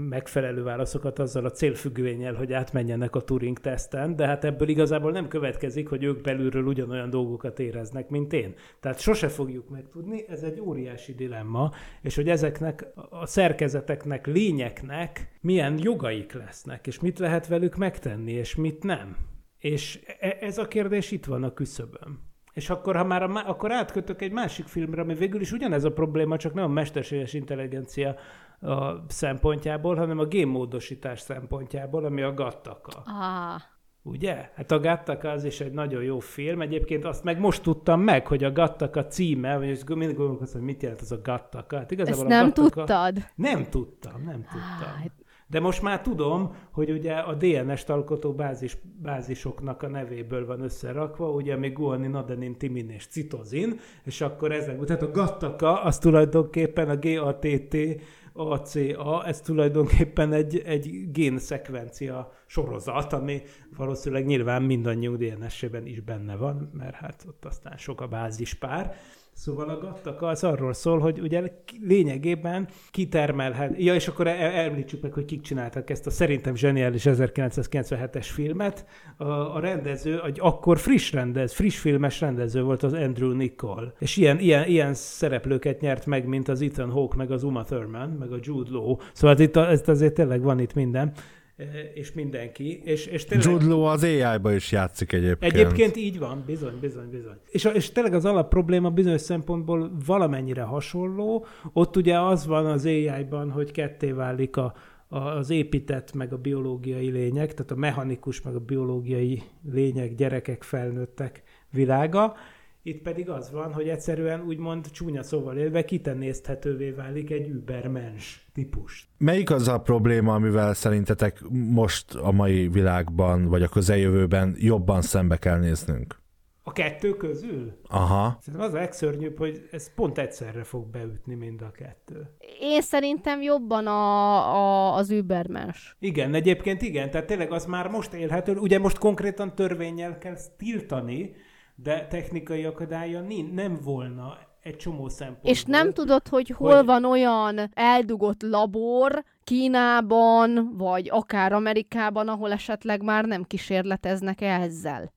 megfelelő válaszokat azzal a célfüggvényel, hogy átmenjenek a Turing-teszten, de hát ebből igazából nem következik, hogy ők belülről ugyanolyan dolgokat éreznek, mint én. Tehát sose fogjuk megtudni, ez egy óriási dilemma, és hogy ezeknek a szerkezeteknek, lényeknek milyen jogaik lesznek, és mit lehet velük megtenni, és mit nem. És e, ez a kérdés itt van a küszöbön. És akkor, ha már a, akkor átkötök egy másik filmre, ami végül is ugyanez a probléma, csak nem a mesterséges intelligencia a szempontjából, hanem a gémmódosítás szempontjából, ami a Gattaka. Ah. Ugye? Hát a Gattaka az is egy nagyon jó film. Egyébként azt meg most tudtam meg, hogy a Gattaka címe, vagy mindig gondolkoztam, hogy mit jelent az a Gattaka. Hát igazából Ezt nem a Gattaka... tudtad? Nem tudtam, nem tudtam. Ah, de most már tudom, hogy ugye a DNS-t alkotó bázis, bázisoknak a nevéből van összerakva, ugye még guanin, adenin, timin és citozin, és akkor ezek, tehát a gattaka, az tulajdonképpen a GATT, ACA, ez tulajdonképpen egy, egy génszekvencia sorozat, ami valószínűleg nyilván mindannyiunk DNS-ében is benne van, mert hát ott aztán sok a bázispár. Szóval a gattaka az arról szól, hogy ugye lényegében kitermelhet, ja és akkor említsük meg, hogy kik csináltak ezt a szerintem zseniális 1997-es filmet. A, a rendező, egy akkor friss rendez, friss filmes rendező volt az Andrew Nichol. És ilyen, ilyen, ilyen szereplőket nyert meg, mint az Ethan Hawke, meg az Uma Thurman, meg a Jude Law. Szóval itt, ez azért tényleg van itt minden és mindenki. És, és tényleg... Jude Law az AI-ba is játszik egyébként. Egyébként így van, bizony, bizony, bizony. És, és tényleg az alap probléma bizonyos szempontból valamennyire hasonló. Ott ugye az van az AI-ban, hogy ketté válik a, az épített meg a biológiai lények, tehát a mechanikus meg a biológiai lények, gyerekek, felnőttek világa, itt pedig az van, hogy egyszerűen úgymond csúnya szóval élve kitenézthetővé válik egy übermens típus. Melyik az a probléma, amivel szerintetek most a mai világban, vagy a közeljövőben jobban szembe kell néznünk? A kettő közül? Aha. Szerintem az a legszörnyűbb, hogy ez pont egyszerre fog beütni mind a kettő. Én szerintem jobban a, a, az übermens. Igen, egyébként igen, tehát tényleg az már most élhető. Ugye most konkrétan törvényel kell tiltani, de technikai akadálya nin- nem volna egy csomó szempont. És nem tudod, hogy hol hogy- van olyan eldugott labor Kínában, vagy akár Amerikában, ahol esetleg már nem kísérleteznek ezzel.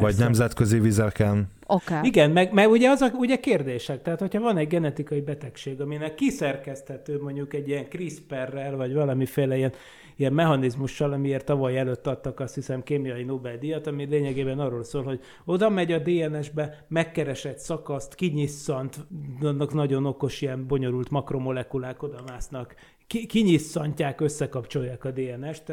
Vagy nemzetközi vizeken. Akár. Igen, meg, meg ugye az a ugye kérdések, tehát hogyha van egy genetikai betegség, aminek kiszerkeszthető mondjuk egy ilyen CRISPR-rel, vagy valamiféle ilyen, ilyen mechanizmussal, amiért tavaly előtt adtak azt hiszem kémiai Nobel-díjat, ami lényegében arról szól, hogy oda megy a DNS-be, megkeres egy szakaszt, kinyisszant, annak nagyon okos ilyen bonyolult makromolekulák oda másznak, ki, kinyisszantják, összekapcsolják a DNS-t,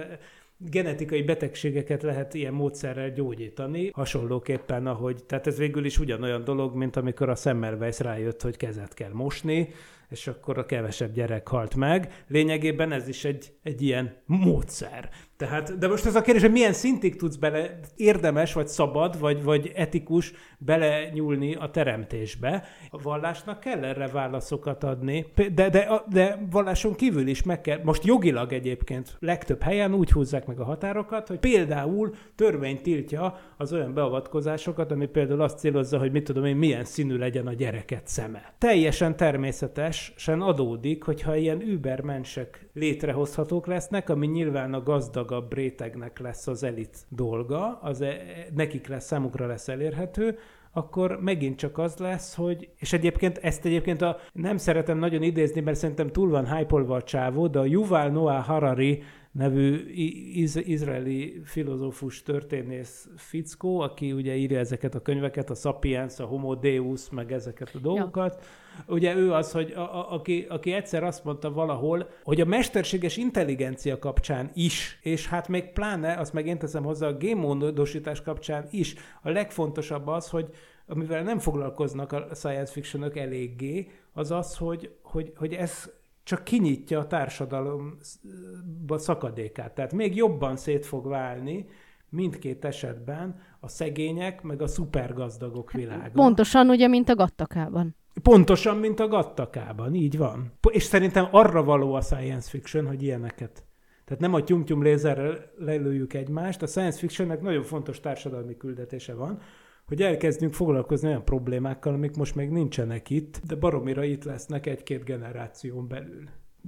genetikai betegségeket lehet ilyen módszerrel gyógyítani, hasonlóképpen, ahogy, tehát ez végül is ugyanolyan dolog, mint amikor a Semmelweis rájött, hogy kezet kell mosni, és akkor a kevesebb gyerek halt meg. Lényegében ez is egy, egy ilyen módszer. Tehát, de most ez a kérdés, hogy milyen szintig tudsz bele, érdemes, vagy szabad, vagy, vagy etikus bele nyúlni a teremtésbe. A vallásnak kell erre válaszokat adni, de, de, de valláson kívül is meg kell, most jogilag egyébként legtöbb helyen úgy húzzák meg a határokat, hogy például törvény tiltja az olyan beavatkozásokat, ami például azt célozza, hogy mit tudom én, milyen színű legyen a gyereket szeme. Teljesen természetesen adódik, hogyha ilyen übermensek létrehozhatók lesznek, ami nyilván a gazdagabb rétegnek lesz az elit dolga, az e, nekik lesz, számukra lesz elérhető, akkor megint csak az lesz, hogy, és egyébként ezt egyébként a, nem szeretem nagyon idézni, mert szerintem túl van hype a csávó, de a Yuval Noah Harari nevű iz- izraeli filozófus történész fickó, aki ugye írja ezeket a könyveket, a Sapiens, a Homo Deus, meg ezeket a dolgokat. Ja. Ugye ő az, hogy a, a, aki, aki egyszer azt mondta valahol, hogy a mesterséges intelligencia kapcsán is, és hát még pláne, azt meg én teszem hozzá, a génmódosítás kapcsán is, a legfontosabb az, hogy amivel nem foglalkoznak a science fictionok eléggé, az az, hogy, hogy, hogy ez csak kinyitja a társadalom szakadékát. Tehát még jobban szét fog válni mindkét esetben a szegények, meg a szupergazdagok világa. Pontosan ugye, mint a gattakában. Pontosan, mint a gattakában, így van. És szerintem arra való a science fiction, hogy ilyeneket. Tehát nem a tyum-tyum lézerrel lelőjük egymást, a science fictionnek nagyon fontos társadalmi küldetése van, hogy elkezdjünk foglalkozni olyan problémákkal, amik most még nincsenek itt, de baromira itt lesznek egy-két generáción belül.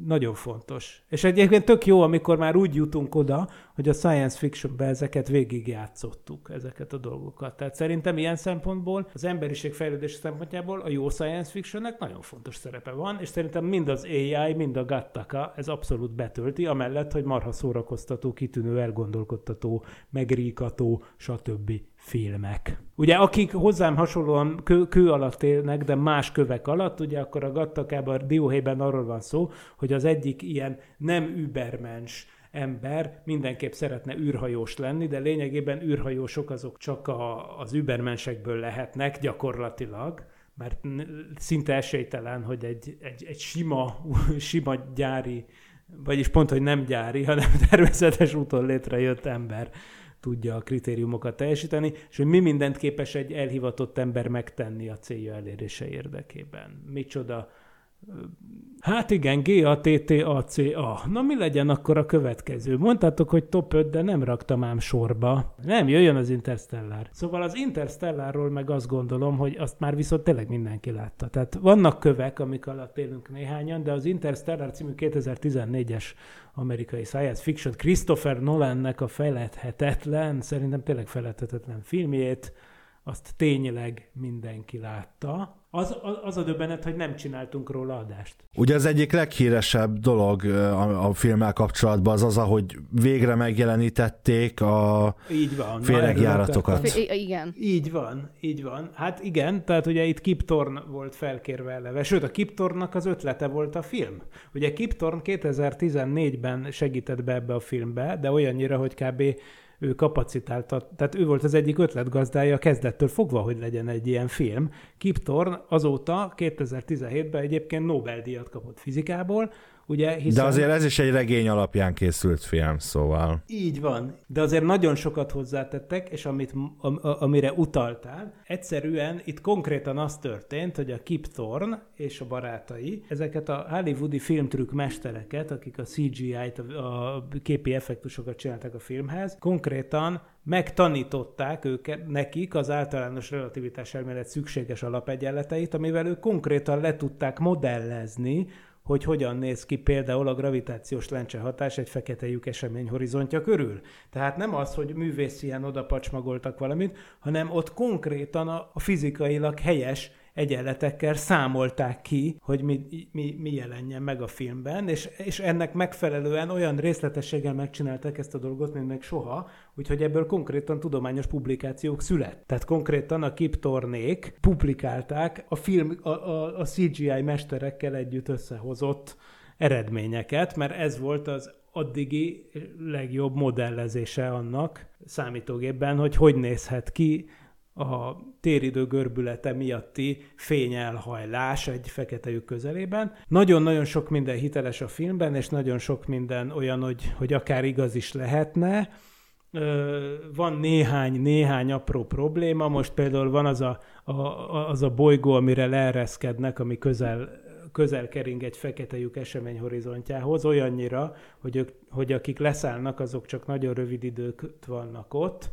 Nagyon fontos. És egyébként tök jó, amikor már úgy jutunk oda, hogy a science fictionben ezeket végigjátszottuk, ezeket a dolgokat. Tehát szerintem ilyen szempontból, az emberiség fejlődése szempontjából a jó science fictionnek nagyon fontos szerepe van, és szerintem mind az AI, mind a Gattaca ez abszolút betölti, amellett, hogy marha szórakoztató, kitűnő, elgondolkodtató, megríkató, stb filmek. Ugye akik hozzám hasonlóan kő, kő alatt élnek, de más kövek alatt, ugye akkor a Gattakában, Dióhéjban arról van szó, hogy az egyik ilyen nem übermens ember mindenképp szeretne űrhajós lenni, de lényegében űrhajósok azok csak a, az übermensekből lehetnek gyakorlatilag, mert szinte esélytelen, hogy egy, egy, egy sima, sima gyári, vagyis pont, hogy nem gyári, hanem természetes úton létrejött ember tudja a kritériumokat teljesíteni, és hogy mi mindent képes egy elhivatott ember megtenni a célja elérése érdekében. Micsoda Hát igen, G-A-T-T-A-C-A. Na mi legyen akkor a következő? Mondtátok, hogy top 5, de nem raktam ám sorba. Nem, jöjjön az Interstellar. Szóval az Interstellarról meg azt gondolom, hogy azt már viszont tényleg mindenki látta. Tehát vannak kövek, amik alatt élünk néhányan, de az Interstellar című 2014-es amerikai science fiction Christopher Nolannek a feledhetetlen, szerintem tényleg feledhetetlen filmjét, azt tényleg mindenki látta. Az, az, a döbbenet, hogy nem csináltunk róla adást. Ugye az egyik leghíresebb dolog a, a filmmel kapcsolatban az az, hogy végre megjelenítették a így van, féregjáratokat. F- igen. Így van, így van. Hát igen, tehát ugye itt Kip Thorne volt felkérve eleve, sőt a Kip Thorne-nak az ötlete volt a film. Ugye Kip Thorne 2014-ben segített be ebbe a filmbe, de olyannyira, hogy kb ő kapacitálta, tehát ő volt az egyik ötletgazdája kezdettől fogva, hogy legyen egy ilyen film. Kip Thorne azóta 2017-ben egyébként Nobel-díjat kapott fizikából, ugye hiszen... De azért ez is egy regény alapján készült film, szóval. Így van, de azért nagyon sokat hozzátettek, és amit, am, amire utaltál, egyszerűen itt konkrétan az történt, hogy a Kip Thorne és a barátai ezeket a hollywoodi filmtrükk mestereket, akik a CGI-t, a képi effektusokat csináltak a filmhez, konkrétan megtanították őket, nekik az általános relativitás elmélet szükséges alapegyenleteit, amivel ők konkrétan le tudták modellezni, hogy hogyan néz ki például a gravitációs lencse hatás egy fekete lyuk esemény horizontja körül. Tehát nem az, hogy művészien oda pacsmagoltak valamit, hanem ott konkrétan a, a fizikailag helyes egyenletekkel számolták ki, hogy mi, mi, mi jelenjen meg a filmben, és, és ennek megfelelően olyan részletességgel megcsinálták ezt a dolgot, mint meg soha, úgyhogy ebből konkrétan tudományos publikációk szület. Tehát konkrétan a Kiptornék publikálták a film, a, a, a CGI mesterekkel együtt összehozott eredményeket, mert ez volt az addigi legjobb modellezése annak számítógépben, hogy hogy nézhet ki a téridő görbülete miatti fényelhajlás egy fekete lyuk közelében. Nagyon-nagyon sok minden hiteles a filmben, és nagyon sok minden olyan, hogy, hogy akár igaz is lehetne. Van néhány, néhány apró probléma, most például van az a, a, az a bolygó, amire leereszkednek, ami közel közel kering egy fekete lyuk esemény horizontjához, olyannyira, hogy, ők, hogy akik leszállnak, azok csak nagyon rövid idők vannak ott,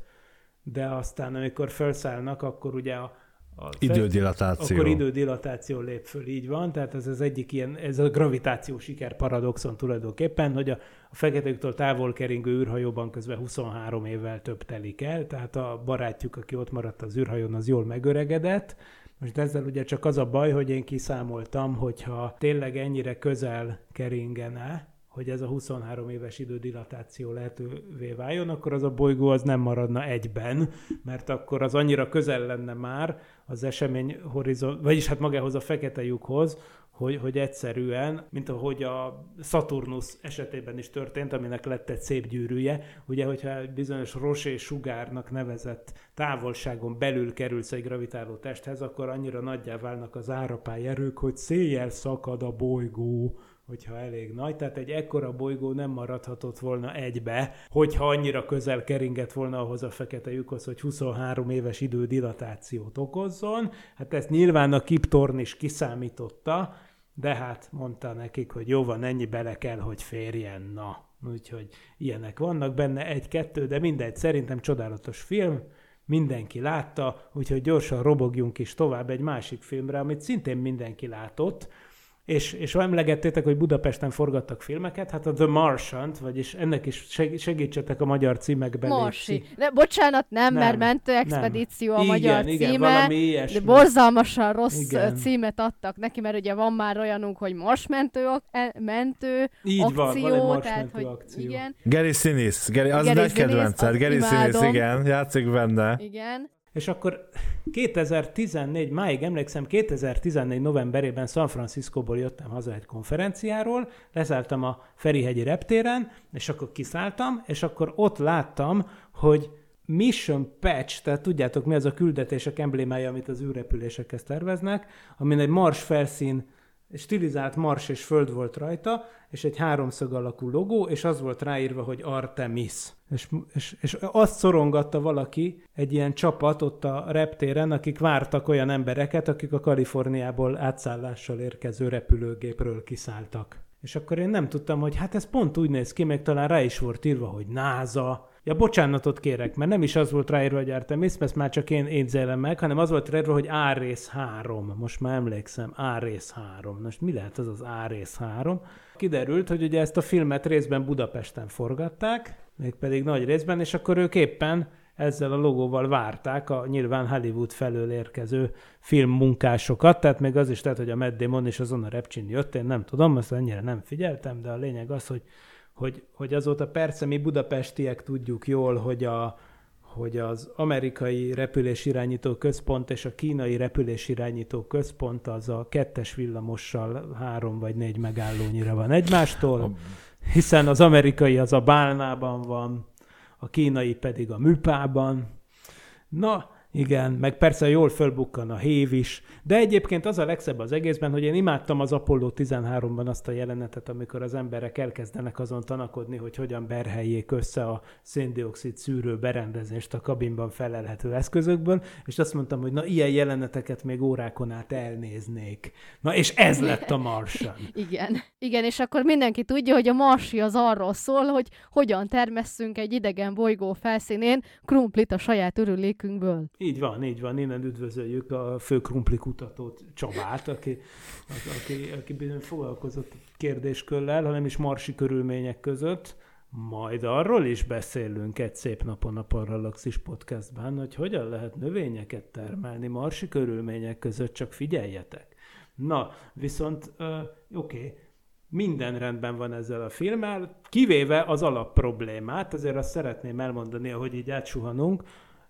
de aztán amikor felszállnak, akkor ugye a, a idődilatáció. Akkor idődilatáció lép föl, így van. Tehát ez az egyik ilyen, ez a gravitáció siker paradoxon tulajdonképpen, hogy a, a feketektől távol keringő űrhajóban közben 23 évvel több telik el, tehát a barátjuk, aki ott maradt az űrhajón, az jól megöregedett. Most ezzel ugye csak az a baj, hogy én kiszámoltam, hogyha tényleg ennyire közel keringene, hogy ez a 23 éves idődilatáció lehetővé váljon, akkor az a bolygó az nem maradna egyben, mert akkor az annyira közel lenne már az esemény horizont, vagyis hát magához a fekete lyukhoz, hogy, hogy egyszerűen, mint ahogy a Saturnus esetében is történt, aminek lett egy szép gyűrűje, ugye, hogyha bizonyos rosé sugárnak nevezett távolságon belül kerülsz egy gravitáló testhez, akkor annyira nagyjá válnak az árapály erők, hogy széjjel szakad a bolygó hogyha elég nagy, tehát egy ekkora bolygó nem maradhatott volna egybe, hogyha annyira közel keringett volna ahhoz a fekete lyukhoz, hogy 23 éves idődilatációt okozzon. Hát ezt nyilván a Kiptorn is kiszámította, de hát mondta nekik, hogy jó van, ennyi bele kell, hogy férjen, na. Úgyhogy ilyenek vannak benne, egy-kettő, de mindegy, szerintem csodálatos film, mindenki látta, úgyhogy gyorsan robogjunk is tovább egy másik filmre, amit szintén mindenki látott, és, és emlegettétek, hogy Budapesten forgattak filmeket, hát a The Martian, vagyis ennek is segítsetek a magyar címekben. Marsi. De bocsánat, nem, nem mert mentő expedíció nem. a magyar igen, címe, igen, de borzalmasan rossz igen. címet adtak neki, mert ugye van már olyanunk, hogy marsmentő e, mentő Így akció, van, van egy tehát, hogy akció. igen. Gary Sinise, Gary, az Gary nagy kedvenced, Gary Sinise, igen, játszik benne. Igen. És akkor 2014, máig emlékszem, 2014 novemberében San Franciscóból jöttem haza egy konferenciáról, leszálltam a Ferihegyi reptéren, és akkor kiszálltam, és akkor ott láttam, hogy Mission Patch, tehát tudjátok mi az a küldetések emblémája, amit az űrrepülésekhez terveznek, amin egy mars felszín stilizált mars és föld volt rajta, és egy háromszög alakú logó, és az volt ráírva, hogy Artemis. És, és, és azt szorongatta valaki, egy ilyen csapat ott a reptéren, akik vártak olyan embereket, akik a Kaliforniából átszállással érkező repülőgépről kiszálltak. És akkor én nem tudtam, hogy hát ez pont úgy néz ki, még talán rá is volt írva, hogy NASA, Ja, bocsánatot kérek, mert nem is az volt ráírva, hogy Artemis, ezt már csak én édzelem meg, hanem az volt ráírva, hogy A rész 3. Most már emlékszem, A rész 3. Most mi lehet az az A rész 3? Kiderült, hogy ugye ezt a filmet részben Budapesten forgatták, mégpedig nagy részben, és akkor ők éppen ezzel a logóval várták a nyilván Hollywood felől érkező filmmunkásokat, tehát még az is lehet, hogy a Matt Damon és a Repcsin jött, én nem tudom, ezt ennyire nem figyeltem, de a lényeg az, hogy hogy, hogy azóta persze mi budapestiek tudjuk jól, hogy, a, hogy az amerikai repülésirányító központ és a kínai repülésirányító központ az a kettes villamossal három vagy négy megállónyira van egymástól, hiszen az amerikai az a Bálnában van, a kínai pedig a Műpában. Na, Igen, meg persze jól fölbukkan a hév is, de egyébként az a legszebb az egészben, hogy én imádtam az Apollo 13-ban azt a jelenetet, amikor az emberek elkezdenek azon tanakodni, hogy hogyan berheljék össze a széndiokszid szűrő berendezést a kabinban felelhető eszközökből, és azt mondtam, hogy na ilyen jeleneteket még órákon át elnéznék. Na és ez lett a Martian. Igen. Igen, és akkor mindenki tudja, hogy a Marsi az arról szól, hogy hogyan termesszünk egy idegen bolygó felszínén krumplit a saját örülékünkből. Így van, így van. Innen üdvözöljük a fő krumpli kutatót, Csabát, aki, aki, aki bizony foglalkozott kérdéskörrel, hanem is marsi körülmények között. Majd arról is beszélünk egy szép napon a Parallaxis podcastban, hogy hogyan lehet növényeket termelni marsi körülmények között, csak figyeljetek. Na, viszont oké, okay, minden rendben van ezzel a filmmel, kivéve az alapproblémát, azért azt szeretném elmondani, ahogy így átsuhanunk,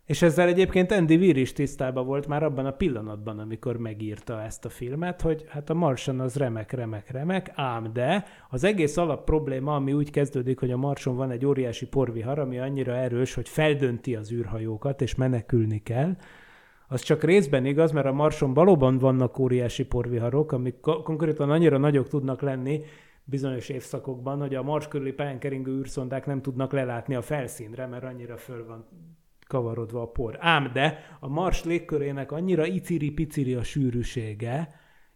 és ezzel egyébként Andy Weir is tisztában volt már abban a pillanatban, amikor megírta ezt a filmet, hogy hát a Marson az remek, remek, remek, ám de az egész alap probléma, ami úgy kezdődik, hogy a Marson van egy óriási porvihar, ami annyira erős, hogy feldönti az űrhajókat, és menekülni kell, az csak részben igaz, mert a Marson valóban vannak óriási porviharok, amik konkrétan annyira nagyok tudnak lenni bizonyos évszakokban, hogy a Mars körüli pályán keringő űrszondák nem tudnak lelátni a felszínre, mert annyira föl van kavarodva a por. Ám de a Mars légkörének annyira iciri-piciri a sűrűsége,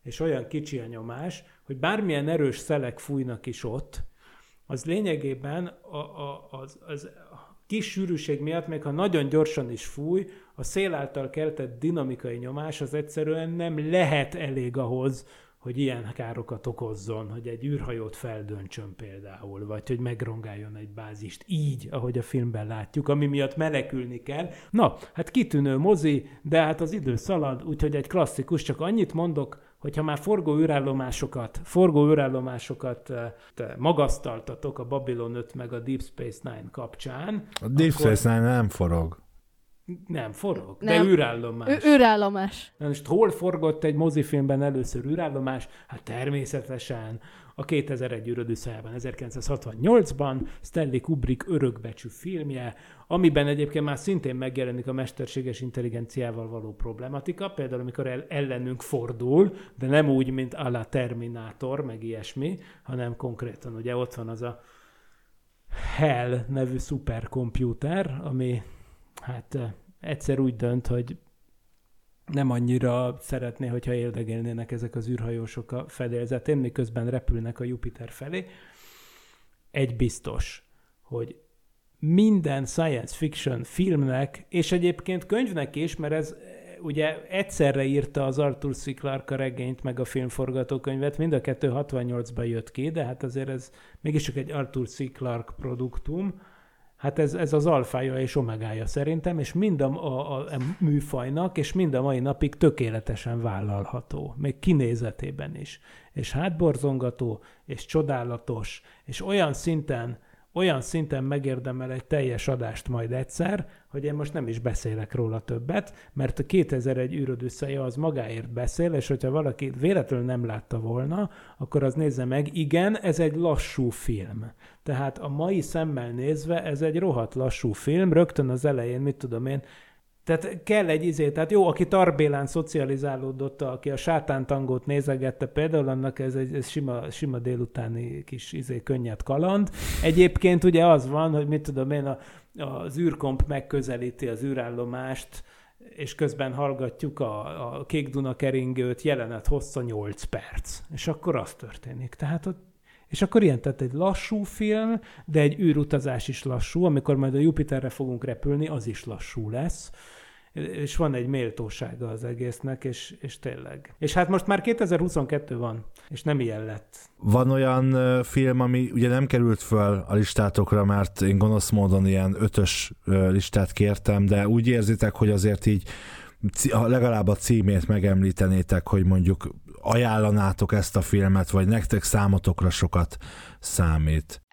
és olyan kicsi a nyomás, hogy bármilyen erős szelek fújnak is ott, az lényegében a, a, az, az kis sűrűség miatt, még ha nagyon gyorsan is fúj, a szél által keltett dinamikai nyomás az egyszerűen nem lehet elég ahhoz, hogy ilyen károkat okozzon, hogy egy űrhajót feldöntsön például, vagy hogy megrongáljon egy bázist így, ahogy a filmben látjuk, ami miatt menekülni kell. Na, hát kitűnő mozi, de hát az idő szalad, úgyhogy egy klasszikus, csak annyit mondok, hogyha már forgó űrállomásokat, forgó űrállomásokat eh, magasztaltatok a Babylon 5 meg a Deep Space Nine kapcsán. A Deep akkor... Space Nine nem forog. Nem, forog, nem. de űrállomás. Ü- űrállomás. Na most hol forgott egy mozifilmben először űrállomás? Hát természetesen a 2001 űrödűszájában, 1968-ban Stanley Kubrick örökbecsű filmje, amiben egyébként már szintén megjelenik a mesterséges intelligenciával való problematika, például amikor el, ellenünk fordul, de nem úgy, mint a la Terminátor, meg ilyesmi, hanem konkrétan ugye ott van az a Hell nevű szuperkomputer, ami hát egyszer úgy dönt, hogy nem annyira szeretné, hogyha érdegélnének ezek az űrhajósok a fedélzetén, miközben repülnek a Jupiter felé. Egy biztos, hogy minden science fiction filmnek, és egyébként könyvnek is, mert ez ugye egyszerre írta az Arthur C. Clarke a regényt, meg a filmforgatókönyvet, mind a kettő 68-ban jött ki, de hát azért ez mégiscsak egy Arthur C. Clarke produktum, Hát ez, ez az alfája és omegája szerintem, és mind a, a, a műfajnak, és mind a mai napig tökéletesen vállalható, még kinézetében is. És hátborzongató, és csodálatos, és olyan szinten olyan szinten megérdemel egy teljes adást majd egyszer, hogy én most nem is beszélek róla többet, mert a 2001 űrödüsszeje az magáért beszél, és hogyha valaki véletlenül nem látta volna, akkor az nézze meg, igen, ez egy lassú film. Tehát a mai szemmel nézve ez egy rohadt lassú film, rögtön az elején, mit tudom én, tehát kell egy izé, tehát jó, aki Tarbélán szocializálódott, aki a sátántangót nézegette, például annak ez egy ez sima, sima délutáni kis izé, könnyed kaland. Egyébként ugye az van, hogy mit tudom én, a, az űrkomp megközelíti az űrállomást, és közben hallgatjuk a, a Kék Duna keringőt, jelenet hossza 8 perc. És akkor az történik. Tehát ott és akkor ilyen, tehát egy lassú film, de egy űrutazás is lassú, amikor majd a Jupiterre fogunk repülni, az is lassú lesz és van egy méltósága az egésznek, és, és tényleg. És hát most már 2022 van, és nem ilyen lett. Van olyan film, ami ugye nem került föl a listátokra, mert én gonosz módon ilyen ötös listát kértem, de úgy érzitek, hogy azért így legalább a címét megemlítenétek, hogy mondjuk ajánlanátok ezt a filmet, vagy nektek számotokra sokat számít?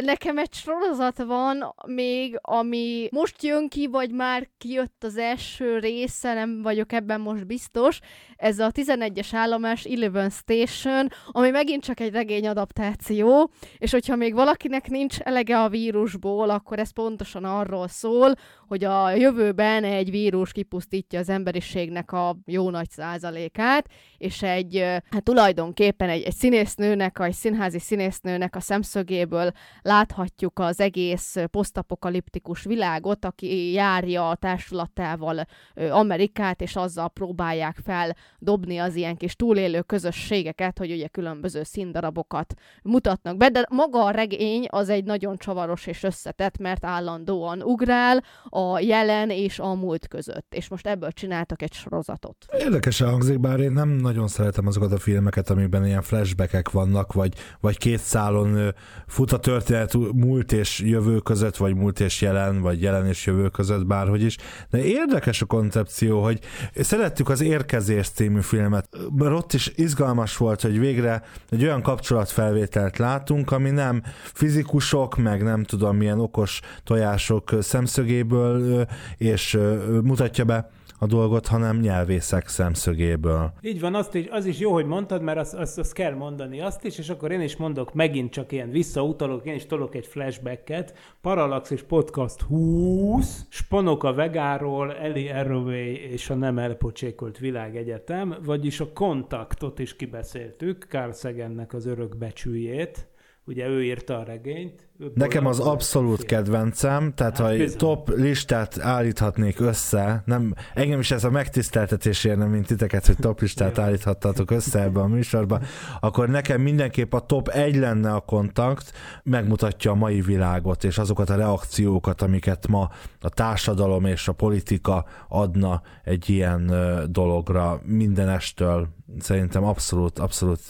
Nekem egy sorozat van még, ami most jön ki, vagy már kijött az első része, nem vagyok ebben most biztos. Ez a 11-es állomás Eleven Station, ami megint csak egy regény adaptáció, és hogyha még valakinek nincs elege a vírusból, akkor ez pontosan arról szól, hogy a jövőben egy vírus kipusztítja az emberiségnek a jó nagy százalékát, és egy, hát tulajdonképpen egy, egy színésznőnek, egy színházi színésznőnek a szemszögéből láthatjuk az egész posztapokaliptikus világot, aki járja a társulatával Amerikát, és azzal próbálják fel dobni az ilyen kis túlélő közösségeket, hogy ugye különböző színdarabokat mutatnak be, de maga a regény az egy nagyon csavaros és összetett, mert állandóan ugrál a jelen és a múlt között, és most ebből csináltak egy sorozatot. Érdekesen hangzik, bár én nem nagyon szeretem azokat a filmeket, amiben ilyen flashbackek vannak, vagy, vagy két szálon fut a történet múlt és jövő között, vagy múlt és jelen, vagy jelen és jövő között, bárhogy is. De érdekes a koncepció, hogy szerettük az Érkezés című filmet, mert ott is izgalmas volt, hogy végre egy olyan kapcsolatfelvételt látunk, ami nem fizikusok, meg nem tudom milyen okos tojások szemszögéből, és mutatja be a dolgot, hanem nyelvészek szemszögéből. Így van, azt is, az is jó, hogy mondtad, mert azt, azt, azt kell mondani azt is, és akkor én is mondok megint csak ilyen visszautalok, én is tolok egy flashbacket. Parallax Podcast 20, Spanok a Vegáról, Eli Arroway és a nem elpocsékolt világegyetem, vagyis a kontaktot is kibeszéltük, Carl Sagannek az örök becsüljét ugye ő írta a regényt. Nekem az abszolút kedvencem, tehát hát, ha egy top listát állíthatnék össze, nem, engem is ez a megtiszteltetés érne, mint titeket, hogy top listát állíthattatok össze ebbe a műsorba, akkor nekem mindenképp a top egy lenne a kontakt, megmutatja a mai világot, és azokat a reakciókat, amiket ma a társadalom és a politika adna egy ilyen dologra mindenestől. Szerintem abszolút, abszolút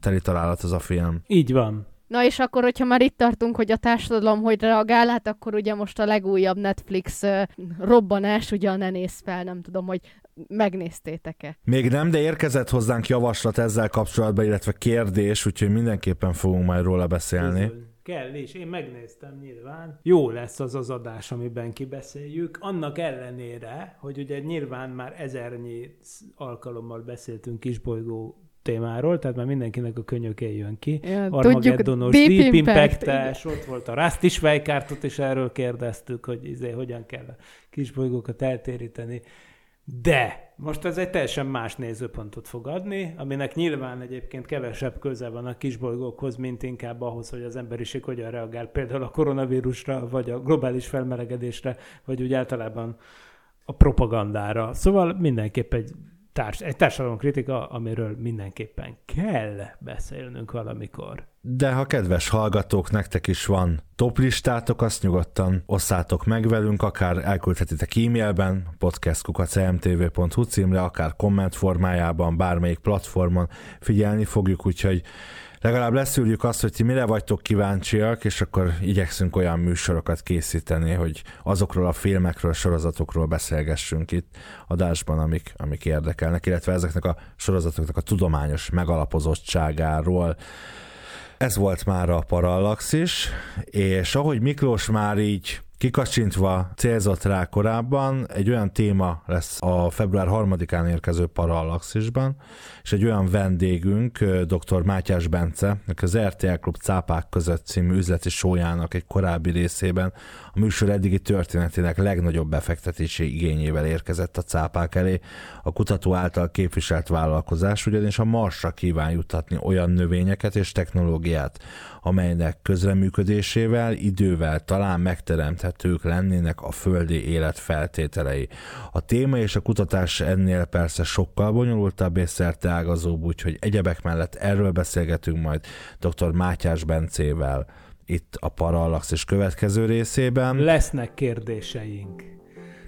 teli találat az a film. Így van. Na és akkor, hogyha már itt tartunk, hogy a társadalom hogy reagál, hát akkor ugye most a legújabb Netflix uh, robbanás, ugye a Ne néz fel, nem tudom, hogy megnéztétek-e? Még nem, de érkezett hozzánk javaslat ezzel kapcsolatban, illetve kérdés, úgyhogy mindenképpen fogunk majd róla beszélni. Bizony. Kell is, én megnéztem nyilván. Jó lesz az az adás, amiben kibeszéljük. Annak ellenére, hogy ugye nyilván már ezernyi alkalommal beszéltünk kisbolygó témáról, tehát már mindenkinek a könyöké jön ki. Ja, Armageddonos, Deep, Deep Impact, impact ott volt a Rusty Schweikártot, és erről kérdeztük, hogy izé, hogyan kell a kisbolygókat eltéríteni. De most ez egy teljesen más nézőpontot fog adni, aminek nyilván egyébként kevesebb köze van a kisbolygókhoz, mint inkább ahhoz, hogy az emberiség hogyan reagál például a koronavírusra, vagy a globális felmelegedésre, vagy úgy általában a propagandára. Szóval mindenképp egy társ, egy társadalomkritika, amiről mindenképpen kell beszélnünk valamikor. De ha kedves hallgatók, nektek is van toplistátok, azt nyugodtan osszátok meg velünk, akár elküldhetitek e-mailben, podcastkukacmtv.hu címre, akár komment formájában, bármelyik platformon figyelni fogjuk, úgyhogy legalább leszűrjük azt, hogy ti mire vagytok kíváncsiak, és akkor igyekszünk olyan műsorokat készíteni, hogy azokról a filmekről, sorozatokról beszélgessünk itt adásban, amik, amik érdekelnek, illetve ezeknek a sorozatoknak a tudományos megalapozottságáról. Ez volt már a Parallaxis, és ahogy Miklós már így Kikacsintva célzott rá korábban, egy olyan téma lesz a február 3-án érkező Parallaxisban, és egy olyan vendégünk, dr. Mátyás Bence, aki az RTL Klub Cápák között című üzleti sójának egy korábbi részében a műsor eddigi történetének legnagyobb befektetési igényével érkezett a cápák elé. A kutató által képviselt vállalkozás ugyanis a Marsra kíván jutatni olyan növényeket és technológiát, amelynek közreműködésével, idővel talán megteremthetők lennének a földi élet feltételei. A téma és a kutatás ennél persze sokkal bonyolultabb és szerteágazóbb, úgyhogy egyebek mellett erről beszélgetünk majd dr. Mátyás Bencével itt a Parallax következő részében. Lesznek kérdéseink.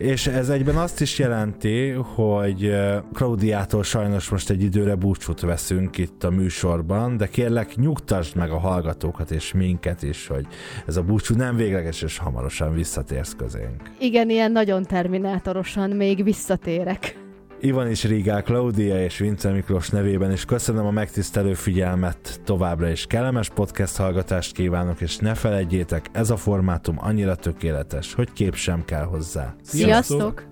És ez egyben azt is jelenti, hogy Klaudiától sajnos most egy időre búcsút veszünk itt a műsorban, de kérlek nyugtasd meg a hallgatókat és minket is, hogy ez a búcsú nem végleges, és hamarosan visszatérsz közénk. Igen, ilyen nagyon terminátorosan még visszatérek. Ivan is Rigál, Klaudia és Vince Miklós nevében is köszönöm a megtisztelő figyelmet, továbbra is kellemes podcast hallgatást kívánok, és ne felejtjétek, ez a formátum annyira tökéletes, hogy kép sem kell hozzá. Sziasztok!